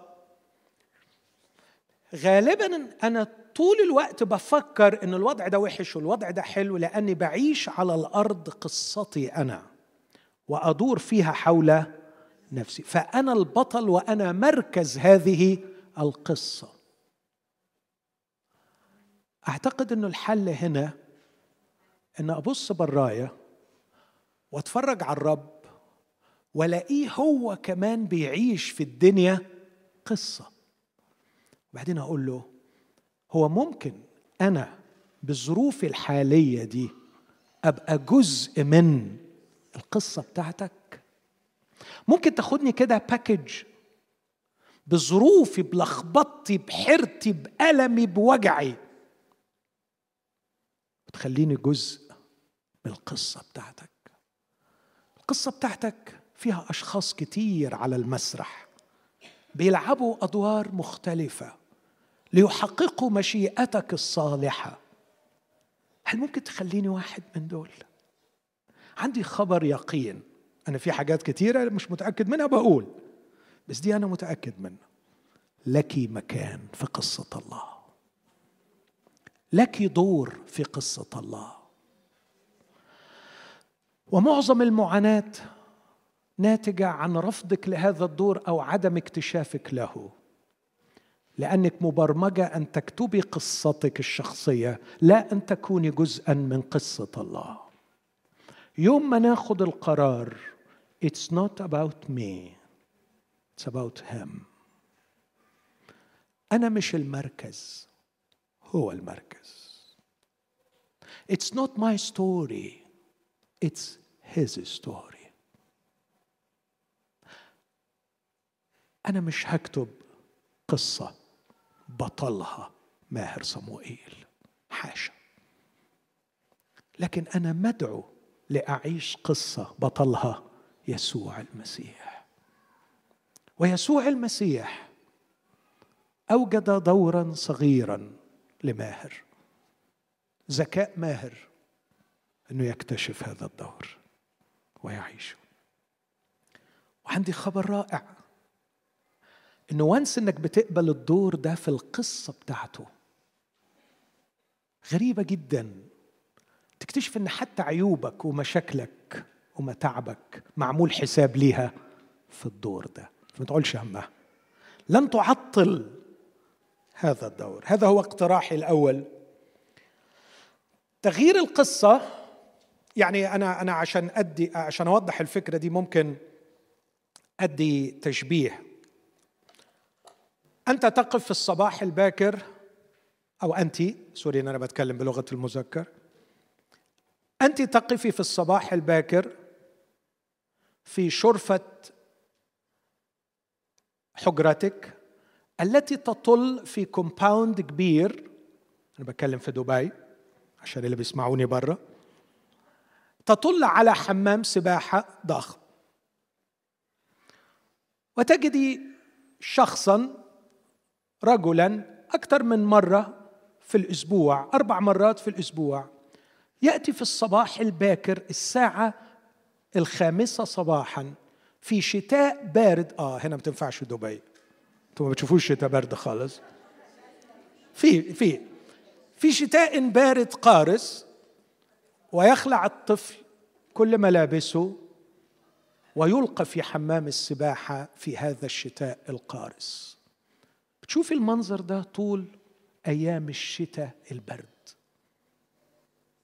غالبا أنا طول الوقت بفكر إن الوضع ده وحش والوضع ده حلو لأني بعيش على الأرض قصتي أنا وأدور فيها حول نفسي. فأنا البطل وأنا مركز هذه القصة. أعتقد إنه الحل هنا إن أبص برايا وأتفرج على الرب وألاقيه هو كمان بيعيش في الدنيا قصة. وبعدين أقول له هو ممكن أنا بالظروف الحالية دي أبقى جزء من القصة بتاعتك؟ ممكن تاخدني كده باكج بظروفي بلخبطتي بحيرتي بألمي بوجعي. وتخليني جزء من القصة بتاعتك. القصة بتاعتك فيها أشخاص كتير على المسرح. بيلعبوا أدوار مختلفة ليحققوا مشيئتك الصالحة. هل ممكن تخليني واحد من دول؟ عندي خبر يقين. أنا في حاجات كثيره مش متأكد منها بقول بس دي أنا متأكد منها. لك مكان في قصة الله. لك دور في قصة الله. ومعظم المعاناة ناتجة عن رفضك لهذا الدور أو عدم اكتشافك له. لأنك مبرمجة أن تكتبي قصتك الشخصية لا أن تكوني جزءا من قصة الله. يوم ما ناخد القرار it's not about me it's about him. أنا مش المركز. هو المركز. It's not my story it's his story. أنا مش هكتب قصة بطلها ماهر صموئيل. حاشا. لكن أنا مدعو لأعيش قصة بطلها يسوع المسيح. ويسوع المسيح أوجد دورا صغيرا لماهر. ذكاء ماهر أنه يكتشف هذا الدور ويعيشه. وعندي خبر رائع أنه وانس إنك بتقبل الدور ده في القصة بتاعته غريبة جدا. تكتشف إن حتى عيوبك ومشاكلك ومتاعبك معمول حساب ليها في الدور ده. فما تقولش همها. لن تعطل هذا الدور. هذا هو اقتراحي الأول. تغيير القصة يعني أنا أنا عشان أدي عشان أوضح الفكرة دي ممكن أدي تشبيه. أنت تقف في الصباح الباكر أو أنت سوري إن أنا بتكلم بلغة المذكر. أنت تقفي في الصباح الباكر في شرفة حجرتك التي تطل في كومباوند كبير أنا بتكلم في دبي عشان اللي بيسمعوني بره تطل على حمام سباحة ضخم. وتجدي شخصا رجلا أكثر من مرة في الأسبوع أربع مرات في الأسبوع يأتي في الصباح الباكر الساعة الخامسة صباحا في شتاء بارد. آه هنا ما تنفعش دبي. أنتوا ما بتشوفوش شتاء بارد خالص. في في في شتاء بارد قارس ويخلع الطفل كل ملابسه ويلقى في حمام السباحة في هذا الشتاء القارس. بتشوف المنظر ده طول أيام الشتاء البرد.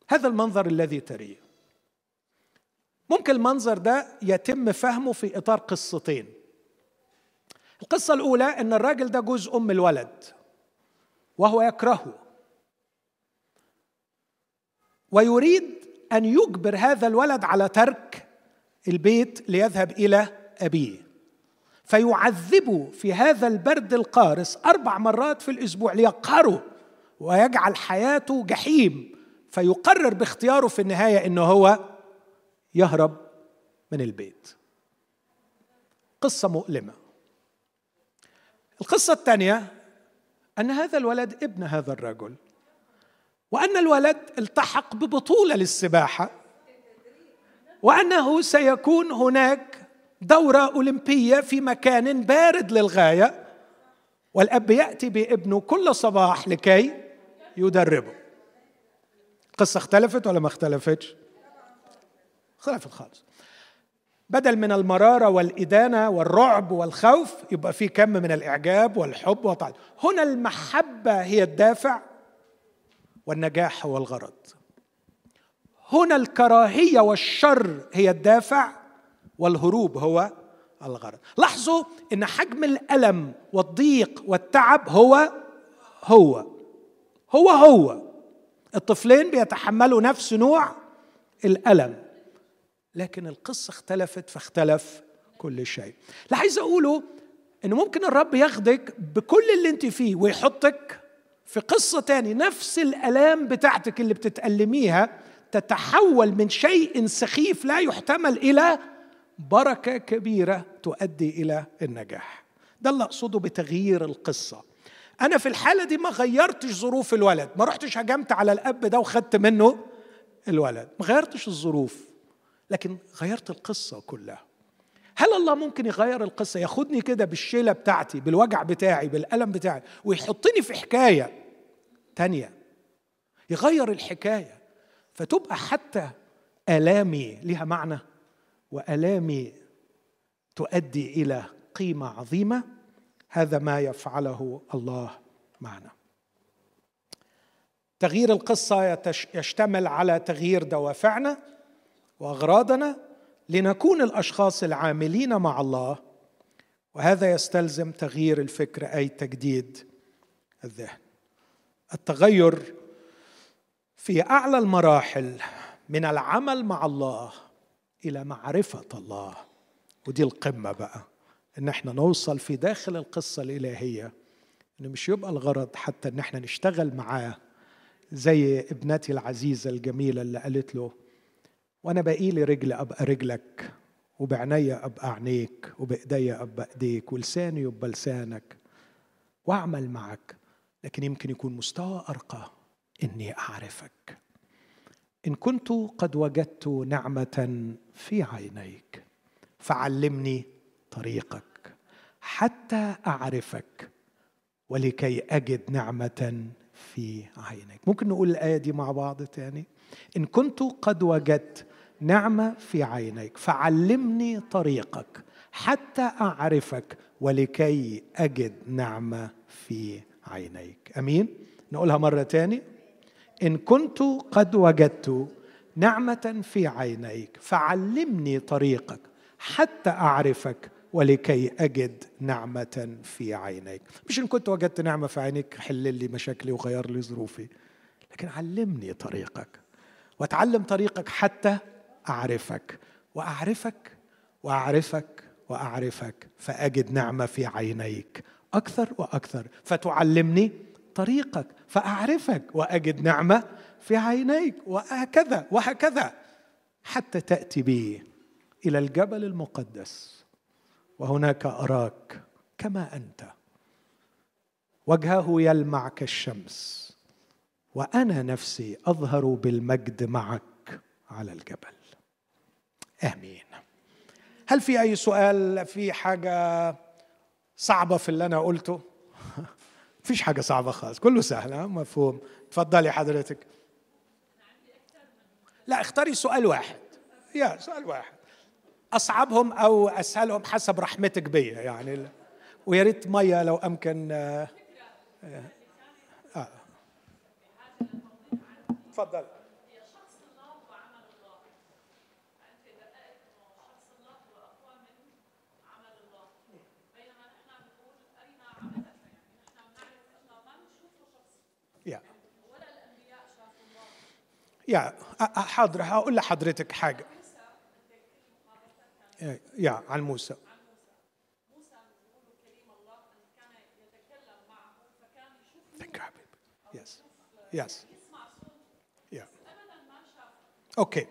هذا المنظر الذي تريه. ممكن المنظر ده يتم فهمه في إطار قصتين. القصة الأولى إن الراجل ده جوز أم الولد وهو يكرهه. ويريد أن يجبر هذا الولد على ترك البيت ليذهب إلى أبيه. فيعذبه في هذا البرد القارس أربع مرات في الأسبوع ليقهره ويجعل حياته جحيم. فيقرر باختياره في النهاية إنه هو يهرب من البيت. قصة مؤلمة. القصة الثانية أن هذا الولد ابن هذا الرجل وأن الولد التحق ببطولة للسباحة وأنه سيكون هناك دورة أولمبية في مكان بارد للغاية والأب يأتي بابنه كل صباح لكي يدربه. القصة اختلفت ولا ما اختلفتش؟ اختلفت خالص. بدل من المرارة والإدانة والرعب والخوف يبقى في كم من الإعجاب والحب والطعن هنا المحبة هي الدافع والنجاح هو الغرض. هنا الكراهية والشر هي الدافع والهروب هو الغرض. لاحظوا إن حجم الألم والضيق والتعب هو هو. هو هو. الطفلين بيتحملوا نفس نوع الألم. لكن القصة اختلفت فاختلف كل شيء. اللي عايز أقوله ان ممكن الرب ياخدك بكل اللي أنت فيه ويحطك في قصة تاني نفس الآلام بتاعتك اللي بتتألميها تتحول من شيء سخيف لا يحتمل إلى بركة كبيرة تؤدي إلى النجاح. ده اللي أقصده بتغيير القصة. أنا في الحالة دي ما غيرتش ظروف الولد ما رحتش هجمت على الأب ده وخدت منه الولد ما غيرتش الظروف. لكن غيرت القصة كلها. هل الله ممكن يغير القصة؟ ياخدني كده بالشيلة بتاعتي بالوجع بتاعي بالألم بتاعي ويحطني في حكاية تانية. يغير الحكاية فتبقى حتى آلامي لها معنى وآلامي تؤدي إلى قيمة عظيمة. هذا ما يفعله الله معنا. تغيير القصة يشتمل على تغيير دوافعنا. وأغراضنا لنكون الأشخاص العاملين مع الله وهذا يستلزم تغيير الفكر أي تجديد الذهن. التغير في أعلى المراحل من العمل مع الله إلى معرفة الله. ودي القمة بقى إن إحنا نوصل في داخل القصة الإلهية ان مش يبقى الغرض حتى إن إحنا نشتغل معاه زي ابنتي العزيزة الجميلة اللي قالت له وأنا بقيلي رجل أبقى رجلك وبعنيا أبقى عينيك وبإيديا أبقى إيديك ولساني يبقى لسانك وأعمل معك لكن يمكن يكون مستوى أرقى إني أعرفك. إن كنت قد وجدت نعمة في عينيك فعلمني طريقك حتى أعرفك ولكي أجد نعمة في عينيك. ممكن نقول الآية دي مع بعض تاني. إن كنت قد وجدت نعمة في عينيك فعلمني طريقك حتى أعرفك ولكي أجد نعمة في عينيك. أمين؟ نقولها مرة تاني. إن كنت قد وجدت نعمة في عينيك فعلمني طريقك حتى أعرفك ولكي أجد نعمة في عينيك. مش إن كنت وجدت نعمة في عينيك حل لي مشاكلي وغير لي ظروفي. لكن علمني طريقك واتعلم طريقك حتى أعرفك. وأعرفك وأعرفك وأعرفك فأجد نعمة في عينيك. أكثر وأكثر فتعلمني طريقك فأعرفك وأجد نعمة في عينيك. وهكذا وهكذا حتى تأتي بي إلى الجبل المقدس. وهناك أراك كما أنت. وجهه يلمع كالشمس وأنا نفسي أظهر بالمجد معك على الجبل. آمين. هل في أي سؤال؟ في حاجة صعبة في اللي أنا قلته؟ مفيش حاجة صعبة خالص. كله سهل مفهوم. تفضلي حضرتك. لا اختاري سؤال واحد. يا سؤال واحد. أصعبهم أو أسهلهم حسب رحمتك بيا يعني ويا ريت مية لو أمكن آه. آه. تفضل يا حاضر هقول لحضرتك حاجة يا عن موسى. yes yes yeah okay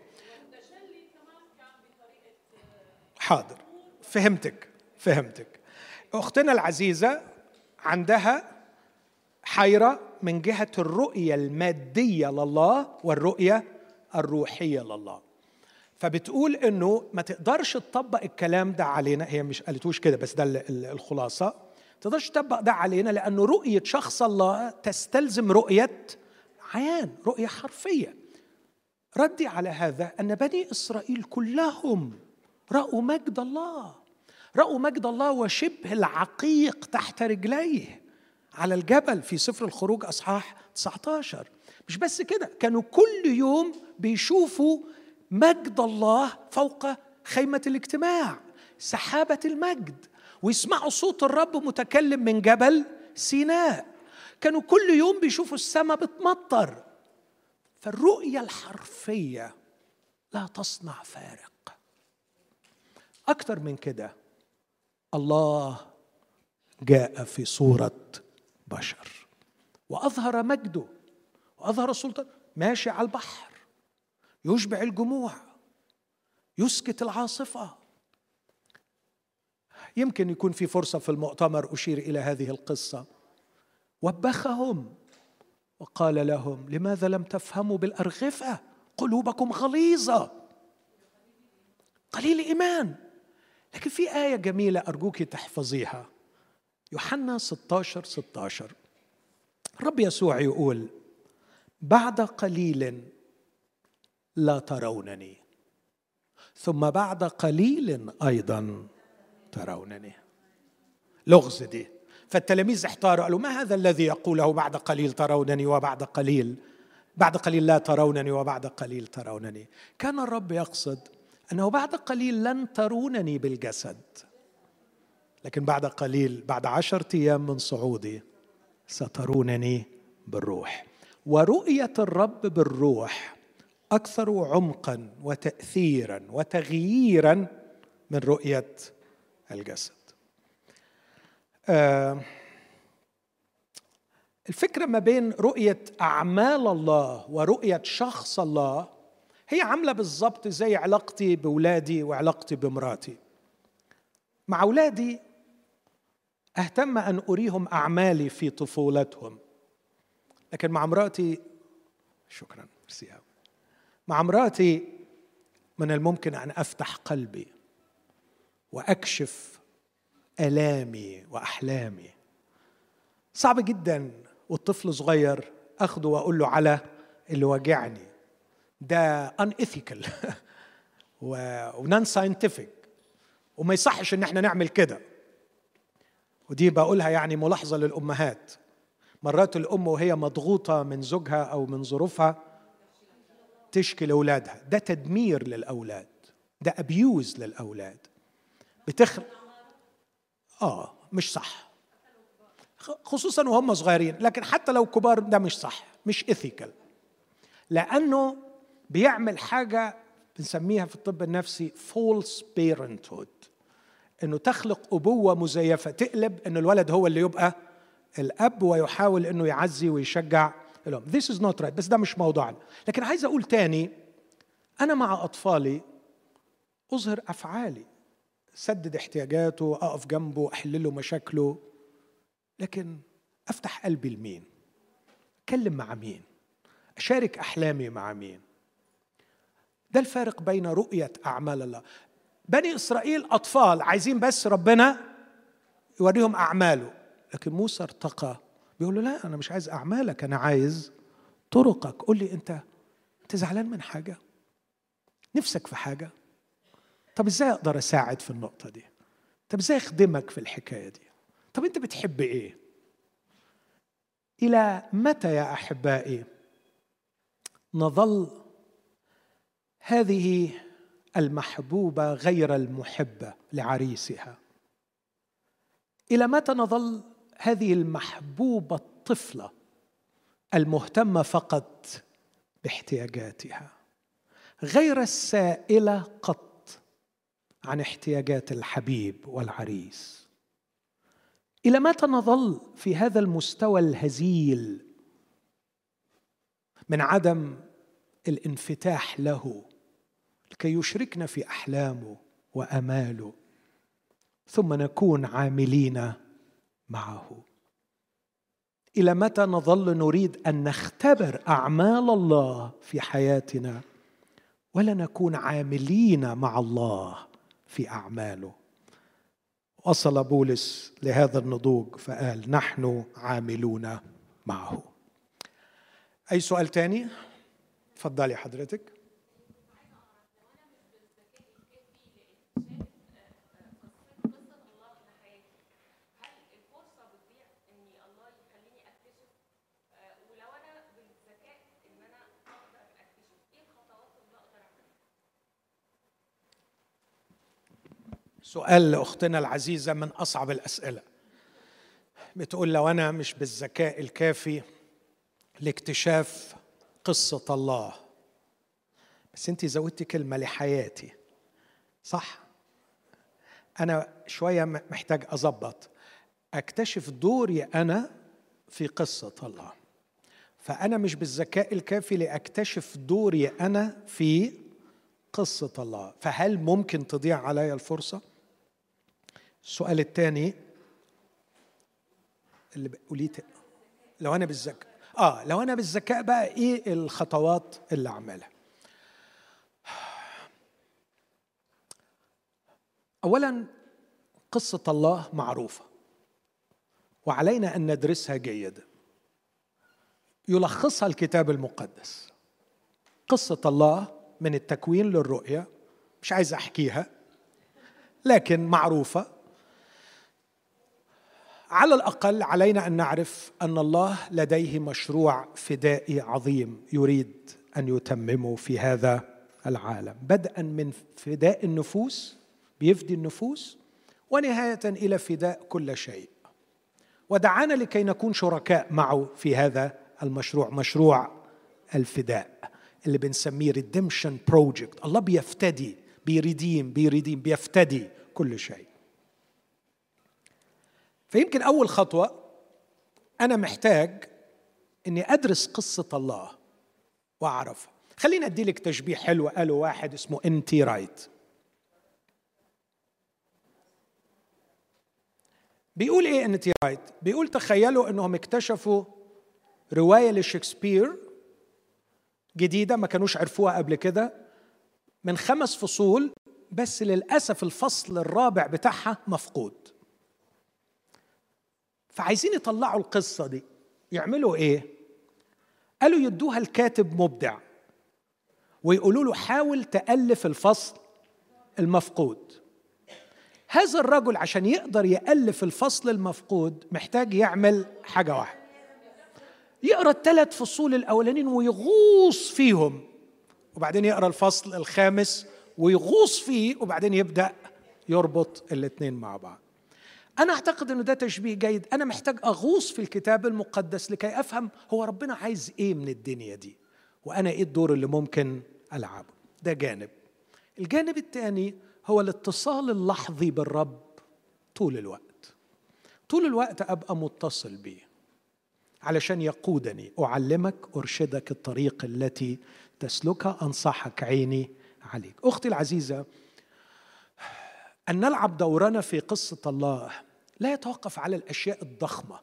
حاضر. فهمتك. فهمتك. أختنا العزيزة عندها حيرة من جهة الرؤية المادية لله والرؤية الروحية لله. فبتقول إنه ما تقدرش تطبق الكلام ده علينا هي مش قالتوش كده بس ده الخلاصة ما تقدرش تطبق ده علينا لأنه رؤية شخص الله تستلزم رؤية عيان رؤية حرفية. ردي على هذا أن بني إسرائيل كلهم رأوا مجد الله رأوا مجد الله وشبه العقيق تحت رجليه على الجبل في سفر الخروج أصحاح 19 مش بس كده كانوا كل يوم بيشوفوا مجد الله فوق خيمة الاجتماع سحابة المجد. ويسمعوا صوت الرب متكلم من جبل سيناء. كانوا كل يوم بيشوفوا السماء بتمطر. فالرؤية الحرفية لا تصنع فارق. أكثر من كده الله جاء في صورة بشر. وأظهر مجده وأظهر سلطان ماشي على البحر. يشبع الجموع يسكت العاصفة. يمكن يكون في فرصة في المؤتمر أشير إلى هذه القصة. وبخهم وقال لهم لماذا لم تفهموا بالأرغفة؟ قلوبكم غليظة. قليل إيمان. لكن في آية جميلة أرجوك تحفظيها. يوحنا 16 16 الرب يسوع يقول بعد قليل لا ترونني. ثم بعد قليل أيضا ترونني. لغز دي. فالتلاميذ احتاروا قالوا ما هذا الذي يقوله بعد قليل ترونني وبعد قليل؟ بعد قليل لا ترونني وبعد قليل ترونني. كان الرب يقصد أنه بعد قليل لن ترونني بالجسد. لكن بعد قليل بعد عشرة أيام من صعودي سترونني بالروح. ورؤية الرب بالروح أكثر عمقا وتأثيرا وتغييرا من رؤية الجسد. آه الفكرة ما بين رؤية أعمال الله ورؤية شخص الله هي عاملة بالضبط زي علاقتي بولادي وعلاقتي بمراتي. مع أولادي أهتم أن أريهم أعمالي في طفولتهم لكن مع مراتي شكرا مع مراتي من الممكن أن أفتح قلبي وأكشف آلامي وأحلامي. صعب جدا والطفل صغير أخده وأقول له على اللي واجعني. ده unethical و non scientific وما يصحش إن إحنا نعمل كده. ودي بقولها يعني ملاحظة للأمهات. مرات الأم وهي مضغوطة من زوجها أو من ظروفها تشكي لأولادها. ده تدمير للأولاد. ده abuse للأولاد. بتخلق آه مش صح. خصوصا وهم صغيرين. لكن حتى لو كبار ده مش صح مش ethical لأنه بيعمل حاجة بنسميها في الطب النفسي false parenthood إنه تخلق أبوة مزيفة. تقلب ان الولد هو اللي يبقى الأب ويحاول إنه يعزي ويشجع الام This is not right. بس ده مش موضوعنا. لكن عايز أقول تاني أنا مع أطفالي أظهر أفعالي. سدد احتياجاته أقف جنبه أحل له مشاكله. لكن أفتح قلبي لمين؟ اتكلم مع مين؟ أشارك أحلامي مع مين؟ ده الفارق بين رؤية أعمال الله. بني إسرائيل أطفال عايزين بس ربنا يوريهم أعماله. لكن موسى ارتقى بيقول له لا أنا مش عايز أعمالك أنا عايز طرقك. قول لي أنت أنت زعلان من حاجة؟ نفسك في حاجة؟ طب إزاي أقدر أساعد في النقطة دي؟ طب إزاي أخدمك في الحكاية دي؟ طب أنت بتحب إيه؟ إلى متى يا أحبائي نظل هذه المحبوبة غير المحبة لعريسها؟ إلى متى نظل هذه المحبوبة الطفلة المهتمة فقط باحتياجاتها. غير السائلة قط عن احتياجات الحبيب والعريس. إلى متى نظل في هذا المستوى الهزيل من عدم الانفتاح له لكي يشركنا في أحلامه وأماله ثم نكون عاملين معه. إلى متى نظل نريد أن نختبر أعمال الله في حياتنا ولا نكون عاملين مع الله في أعماله؟ وصل بولس لهذا النضوج فقال نحن عاملون معه. أي سؤال تاني؟ تفضلي حضرتك. سؤال لأختنا العزيزة من أصعب الأسئلة. بتقول لو أنا مش بالذكاء الكافي لاكتشاف قصة الله. بس أنت زودتي كلمة لحياتي. صح؟ أنا شوية محتاج أظبط. أكتشف دوري أنا في قصة الله. فأنا مش بالذكاء الكافي لأكتشف دوري أنا في قصة الله. فهل ممكن تضيع علي الفرصة؟ السؤال الثاني اللي قوليه لو أنا بالذكاء آه لو أنا بالذكاء بقى إيه الخطوات اللي أعملها؟ اولا قصة الله معروفة وعلينا أن ندرسها جيدا. يلخصها الكتاب المقدس. قصة الله من التكوين للرؤية مش عايز أحكيها لكن معروفة. على الأقل علينا أن نعرف أن الله لديه مشروع فدائي عظيم يريد أن يتممه في هذا العالم. بدءا من فداء النفوس بيفدي النفوس ونهاية إلى فداء كل شيء. ودعانا لكي نكون شركاء معه في هذا المشروع مشروع الفداء اللي بنسميه redemption project الله بيفتدي بي redeem بي redeem بيفتدي كل شيء. فيمكن أول خطوة أنا محتاج إني أدرس قصة الله واعرفها خليني ادي لك تشبيه حلو. قاله واحد اسمه N. T. Wright. بيقول إيه N. T. Wright؟ بيقول تخيلوا إنهم اكتشفوا رواية لشكسبير جديدة ما كانوش عرفوها قبل كده من خمس فصول بس للأسف الفصل الرابع بتاعها مفقود. فعايزين يطلعوا القصة دي. يعملوا إيه؟ قالوا يدوها الكاتب مبدع. ويقولوا له حاول تألف الفصل المفقود. هذا الرجل عشان يقدر يألف الفصل المفقود محتاج يعمل حاجة واحدة. يقرأ الثلاث فصول الأولانيين ويغوص فيهم. وبعدين يقرأ الفصل الخامس ويغوص فيه وبعدين يبدأ يربط الاثنين مع بعض. أنا أعتقد إنه ده تشبيه جيد. أنا محتاج أغوص في الكتاب المقدس لكي أفهم هو ربنا عايز إيه من الدنيا دي وأنا إيه الدور اللي ممكن ألعبه. ده جانب. الجانب الثاني هو الاتصال اللحظي بالرب طول الوقت. طول الوقت أبقى متصل بيه. علشان يقودني أعلمك أرشدك الطريق التي تسلكها أنصحك عيني عليك. أختي العزيزة أن نلعب دورنا في قصة الله. لا يتوقف على الأشياء الضخمة.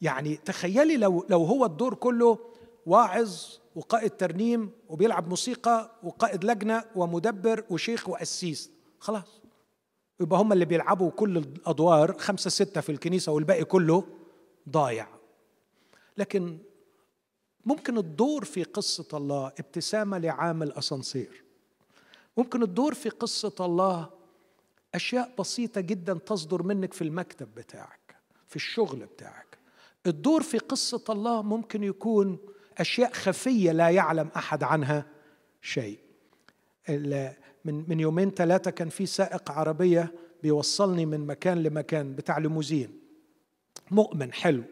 يعني تخيلي لو لو هو الدور كله واعظ وقائد ترنيم وبيلعب موسيقى وقائد لجنة ومدبر وشيخ وقسيس خلاص. يبقى هم اللي بيلعبوا كل الأدوار خمسة ستة في الكنيسة والباقي كله ضايع. لكن ممكن الدور في قصة الله ابتسامة لعامل اسانسير ممكن الدور في قصة الله أشياء بسيطة جدا تصدر منك في المكتب بتاعك في الشغل بتاعك. الدور في قصة الله ممكن يكون أشياء خفية لا يعلم أحد عنها شيء. من من يومين ثلاثة كان في سائق عربية بيوصلني من مكان لمكان بتاع ليموزين. مؤمن حلو.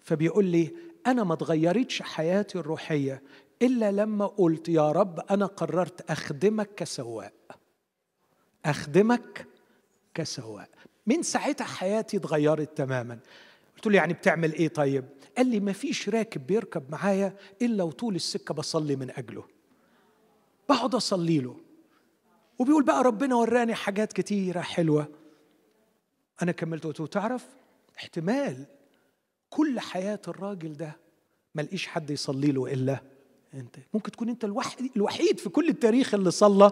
فبيقول لي أنا ما اتغيرتش حياتي الروحية إلا لما قلت يا رب أنا قررت أخدمك كسواق. أخدمك كسواق من ساعتها حياتي اتغيرت تماما. قلت له يعني بتعمل إيه طيب؟ قال لي ما فيش راكب بيركب معايا إلا وطول السكة بصلي من أجله. بقعد أصلي له. وبيقول بقى ربنا وراني حاجات كتيرة حلوة. أنا كملت قلت له تعرف احتمال كل حياة الراجل ده ما لقيش حد يصلي له إلا أنت. ممكن تكون أنت الوحيد الوحيد في كل التاريخ اللي صلى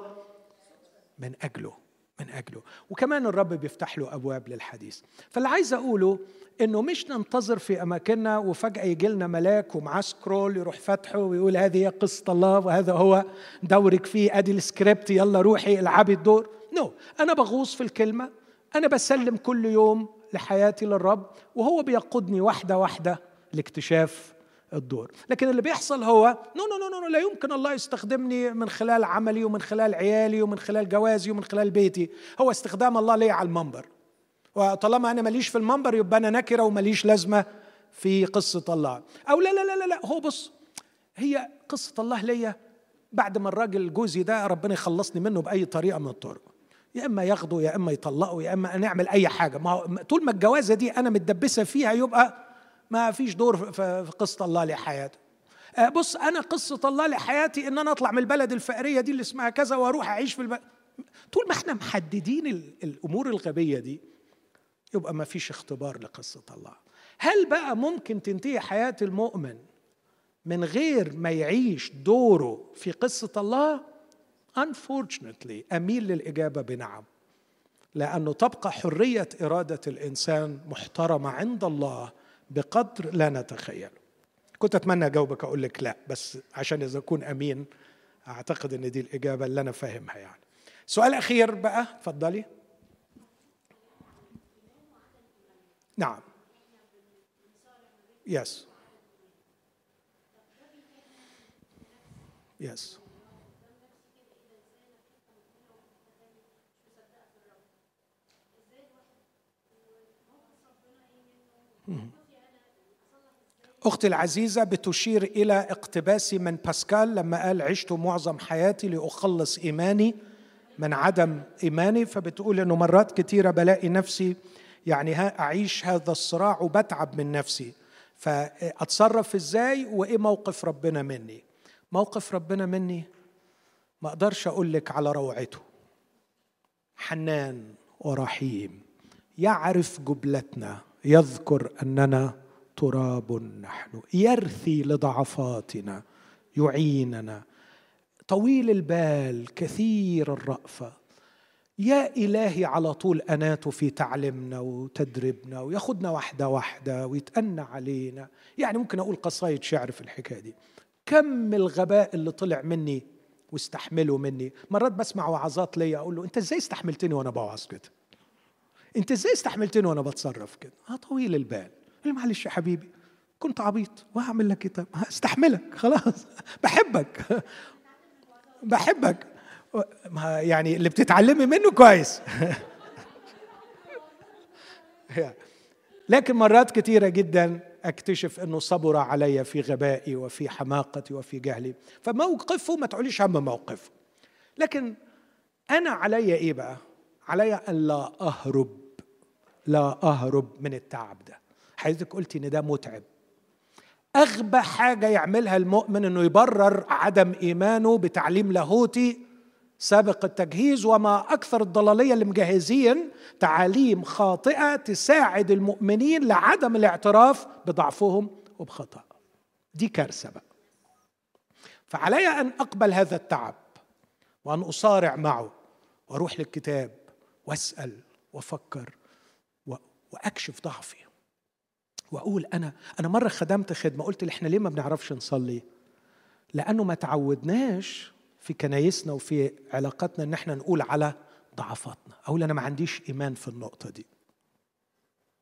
من أجله. من أجله وكمان الرب بيفتح له أبواب للحديث فاللي عايز أقوله إنه مش ننتظر في أماكننا وفجأة يجي لنا ملاك ومعاه scroll يروح فاتحه ويقول هذه هي قصة الله وهذا هو دورك فيه أدي السكريبت يلا روحي العبي الدور no no. أنا بغوص في الكلمة أنا بسلم كل يوم لحياتي للرب وهو بيقودني واحدة واحدة لاكتشاف الدور. لكن اللي بيحصل هو no no no no لا يمكن الله يستخدمني من خلال عملي ومن خلال عيالي ومن خلال جوازي ومن خلال بيتي. هو استخدام الله لي على المنبر؟ وطالما أنا ماليش في المنبر يبقى أنا نكرة وماليش لازمة في قصة الله. أو لا لا لا لا, لا هو بص هي قصة الله ليا بعد ما الراجل جوزي ده ربنا يخلصني منه بأي طريقة من الطرق. يا إما ياخده يا إما يطلقه يا إما نعمل أي حاجة. ما طول ما الجوازة دي أنا متدبسة فيها يبقى ما فيش دور في قصة الله لحياته. آه، بص أنا قصة الله لحياتي إن أنا أطلع من البلد الفقرية دي اللي اسمها كذا وأروح أعيش في البلد طول ما إحنا محددين الأمور الغبية دي يبقى ما فيش اختبار لقصة الله. هل بقى ممكن تنتهي حياة المؤمن من غير ما يعيش دوره في قصة الله؟ Unfortunately أميل للإجابة بنعم. لأنه تبقى حرية إرادة الإنسان محترمة عند الله بقدر لا نتخيله. كنت أتمنى أجاوبك أقول لك لا بس عشان إذا أكون أمين أعتقد إن دي الإجابة اللي أنا فاهمها يعني. سؤال أخير بقى اتفضلي. نعم. يس يس Mm-hmm. أختي العزيزة بتشير إلى اقتباس من باسكال لما قال عشت معظم حياتي لأخلص إيماني من عدم إيماني فبتقول إنه مرات كثيرة بلاقي نفسي يعني أعيش هذا الصراع وبتعب من نفسي. فأتصرف إزاي وإيه موقف ربنا مني؟ موقف ربنا مني؟ ما أقدرش أقول لك على روعته. حنان ورحيم يعرف جبلتنا يذكر أننا تراب نحن. يرثي لضعفاتنا يعيننا. طويل البال كثير الرأفة يا إلهي على طول أناته في تعليمنا وتدريبنا وياخدنا واحدة واحدة ويتأنى علينا. يعني ممكن أقول قصايد شعر في الحكاية دي. كم الغباء اللي طلع مني واستحمله مني. مرات بسمع وعظات ليا أقول له أنت إزاي استحملتني وأنا بوعظ كده أنت إزاي استحملتني وأنا بتصرف كده؟ ها طويل البال. قال معلش يا حبيبي؟ كنت عبيط. وهعمل لك إيه طيب؟ هستحملك. خلاص. بحبك. بحبك. يعني اللي بتتعلمي منه كويس. لكن مرات كثيره جدا أكتشف إنه صبر علي في غبائي وفي حماقتي وفي جهلي. فموقفه ما تقوليش هم موقفه. لكن أنا علي إيه بقى؟ علي أن لا أهرب. لا أهرب من التعب ده. حضرتك قلتي إن ده متعب. أغبى حاجة يعملها المؤمن إنه يبرر عدم إيمانه بتعليم لاهوتي سابق التجهيز وما أكثر الضلالية اللي مجهزين تعاليم خاطئة تساعد المؤمنين لعدم الاعتراف بضعفهم وبخطأ. دي كارثة بقى. فعلي أن أقبل هذا التعب وأن أصارع معه وأروح للكتاب وأسأل وأفكر وأكشف ضعفي. وأقول أنا أنا مرة خدمت خدمة قلت إحنا ليه ما بنعرفش نصلي؟ لأنه ما تعودناش في كنايسنا وفي علاقاتنا إن إحنا نقول على ضعفاتنا أقول أنا ما عنديش إيمان في النقطة دي.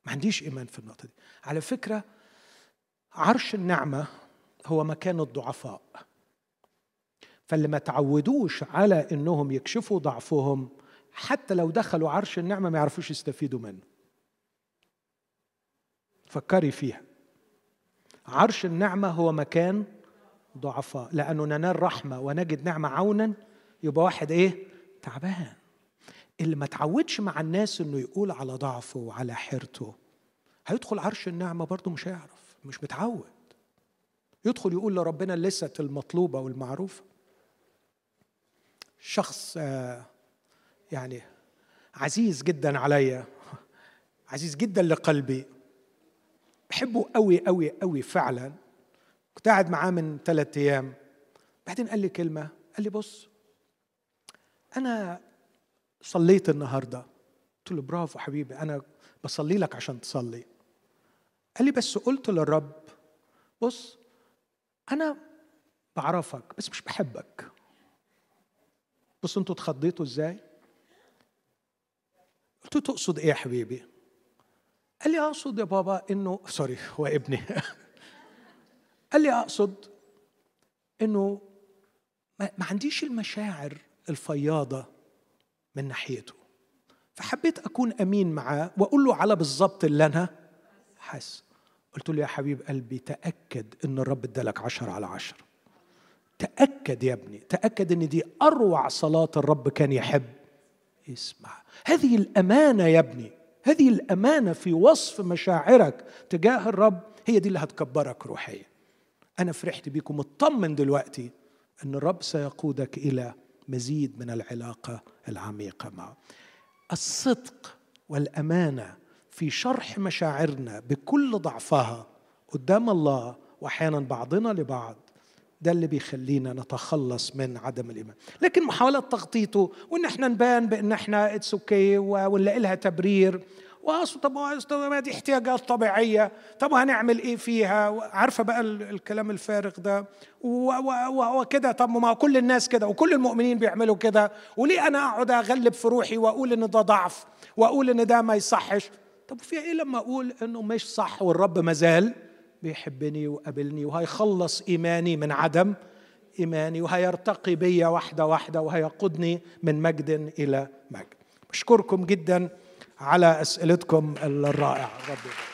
ما عنديش إيمان في النقطة دي. على فكرة عرش النعمة هو مكان الضعفاء. فاللي ما تعودوش على إنهم يكشفوا ضعفهم حتى لو دخلوا عرش النعمة ما يعرفوش يستفيدوا منه. فكري فيها. عرش النعمة هو مكان ضعفاء لأنه ننال رحمة ونجد نعمة عونا يبقى واحد إيه؟ تعبان. اللي ما تعودش مع الناس إنه يقول على ضعفه وعلى حيرته هيدخل عرش النعمة برضه مش هيعرف مش متعود. يدخل يقول لربنا لسه المطلوبة والمعروفة. شخص آه، يعني عزيز جدا عليا عزيز جدا لقلبي. بحبه قوي قوي قوي فعلا. كنت قاعد معاه من ثلاثة أيام. بعدين قال لي كلمة قال لي بص أنا صليت النهاردة. قلت له برافو حبيبي أنا بصلي لك عشان تصلي. قال لي بس قلت للرب بص أنا بعرفك بس مش بحبك. بص أنتوا اتخضيتوا إزاي؟ قلت له تقصد إيه يا حبيبي؟ قال لي أقصد يا بابا إنه سوري هو ابني. قال لي أقصد إنه ما عنديش المشاعر الفياضة من ناحيته. فحبيت أكون أمين معاه وأقول له على بالظبط اللي أنا حاسس. قلت له يا حبيب قلبي تأكد إن الرب إدالك عشرة على عشرة تأكد يا ابني تأكد إن دي أروع صلاة الرب كان يحب يسمع. هذه الأمانة يا ابني. هذه الأمانة في وصف مشاعرك تجاه الرب هي دي اللي هتكبرك روحيا. أنا فرحت بيكم مطمن دلوقتي أن الرب سيقودك إلى مزيد من العلاقة العميقة معه. الصدق والأمانة في شرح مشاعرنا بكل ضعفها قدام الله واحيانا بعضنا لبعض ده اللي بيخلينا نتخلص من عدم الإيمان. لكن محاولة تغطيته وإن إحنا نبان بإن إحنا it's okay ونلاقي لها تبرير. وأصل طب دي احتياجات طبيعية. طب هنعمل إيه فيها؟ عارفة بقى الكلام الفارغ ده. وكده طب ما كل الناس كده وكل المؤمنين بيعملوا كده. وليه أنا أقعد أغلب في روحي وأقول إن ده ضعف؟ وأقول إن ده ما يصحش؟ طب في إيه لما أقول إنه مش صح والرب مازال بيحبني وقابلني وهيخلص إيماني من عدم إيماني وهيرتقي بيا واحدة واحدة وهيقودني من مجد إلى مجد. بشكركم جدا على أسئلتكم الرائعة. ربي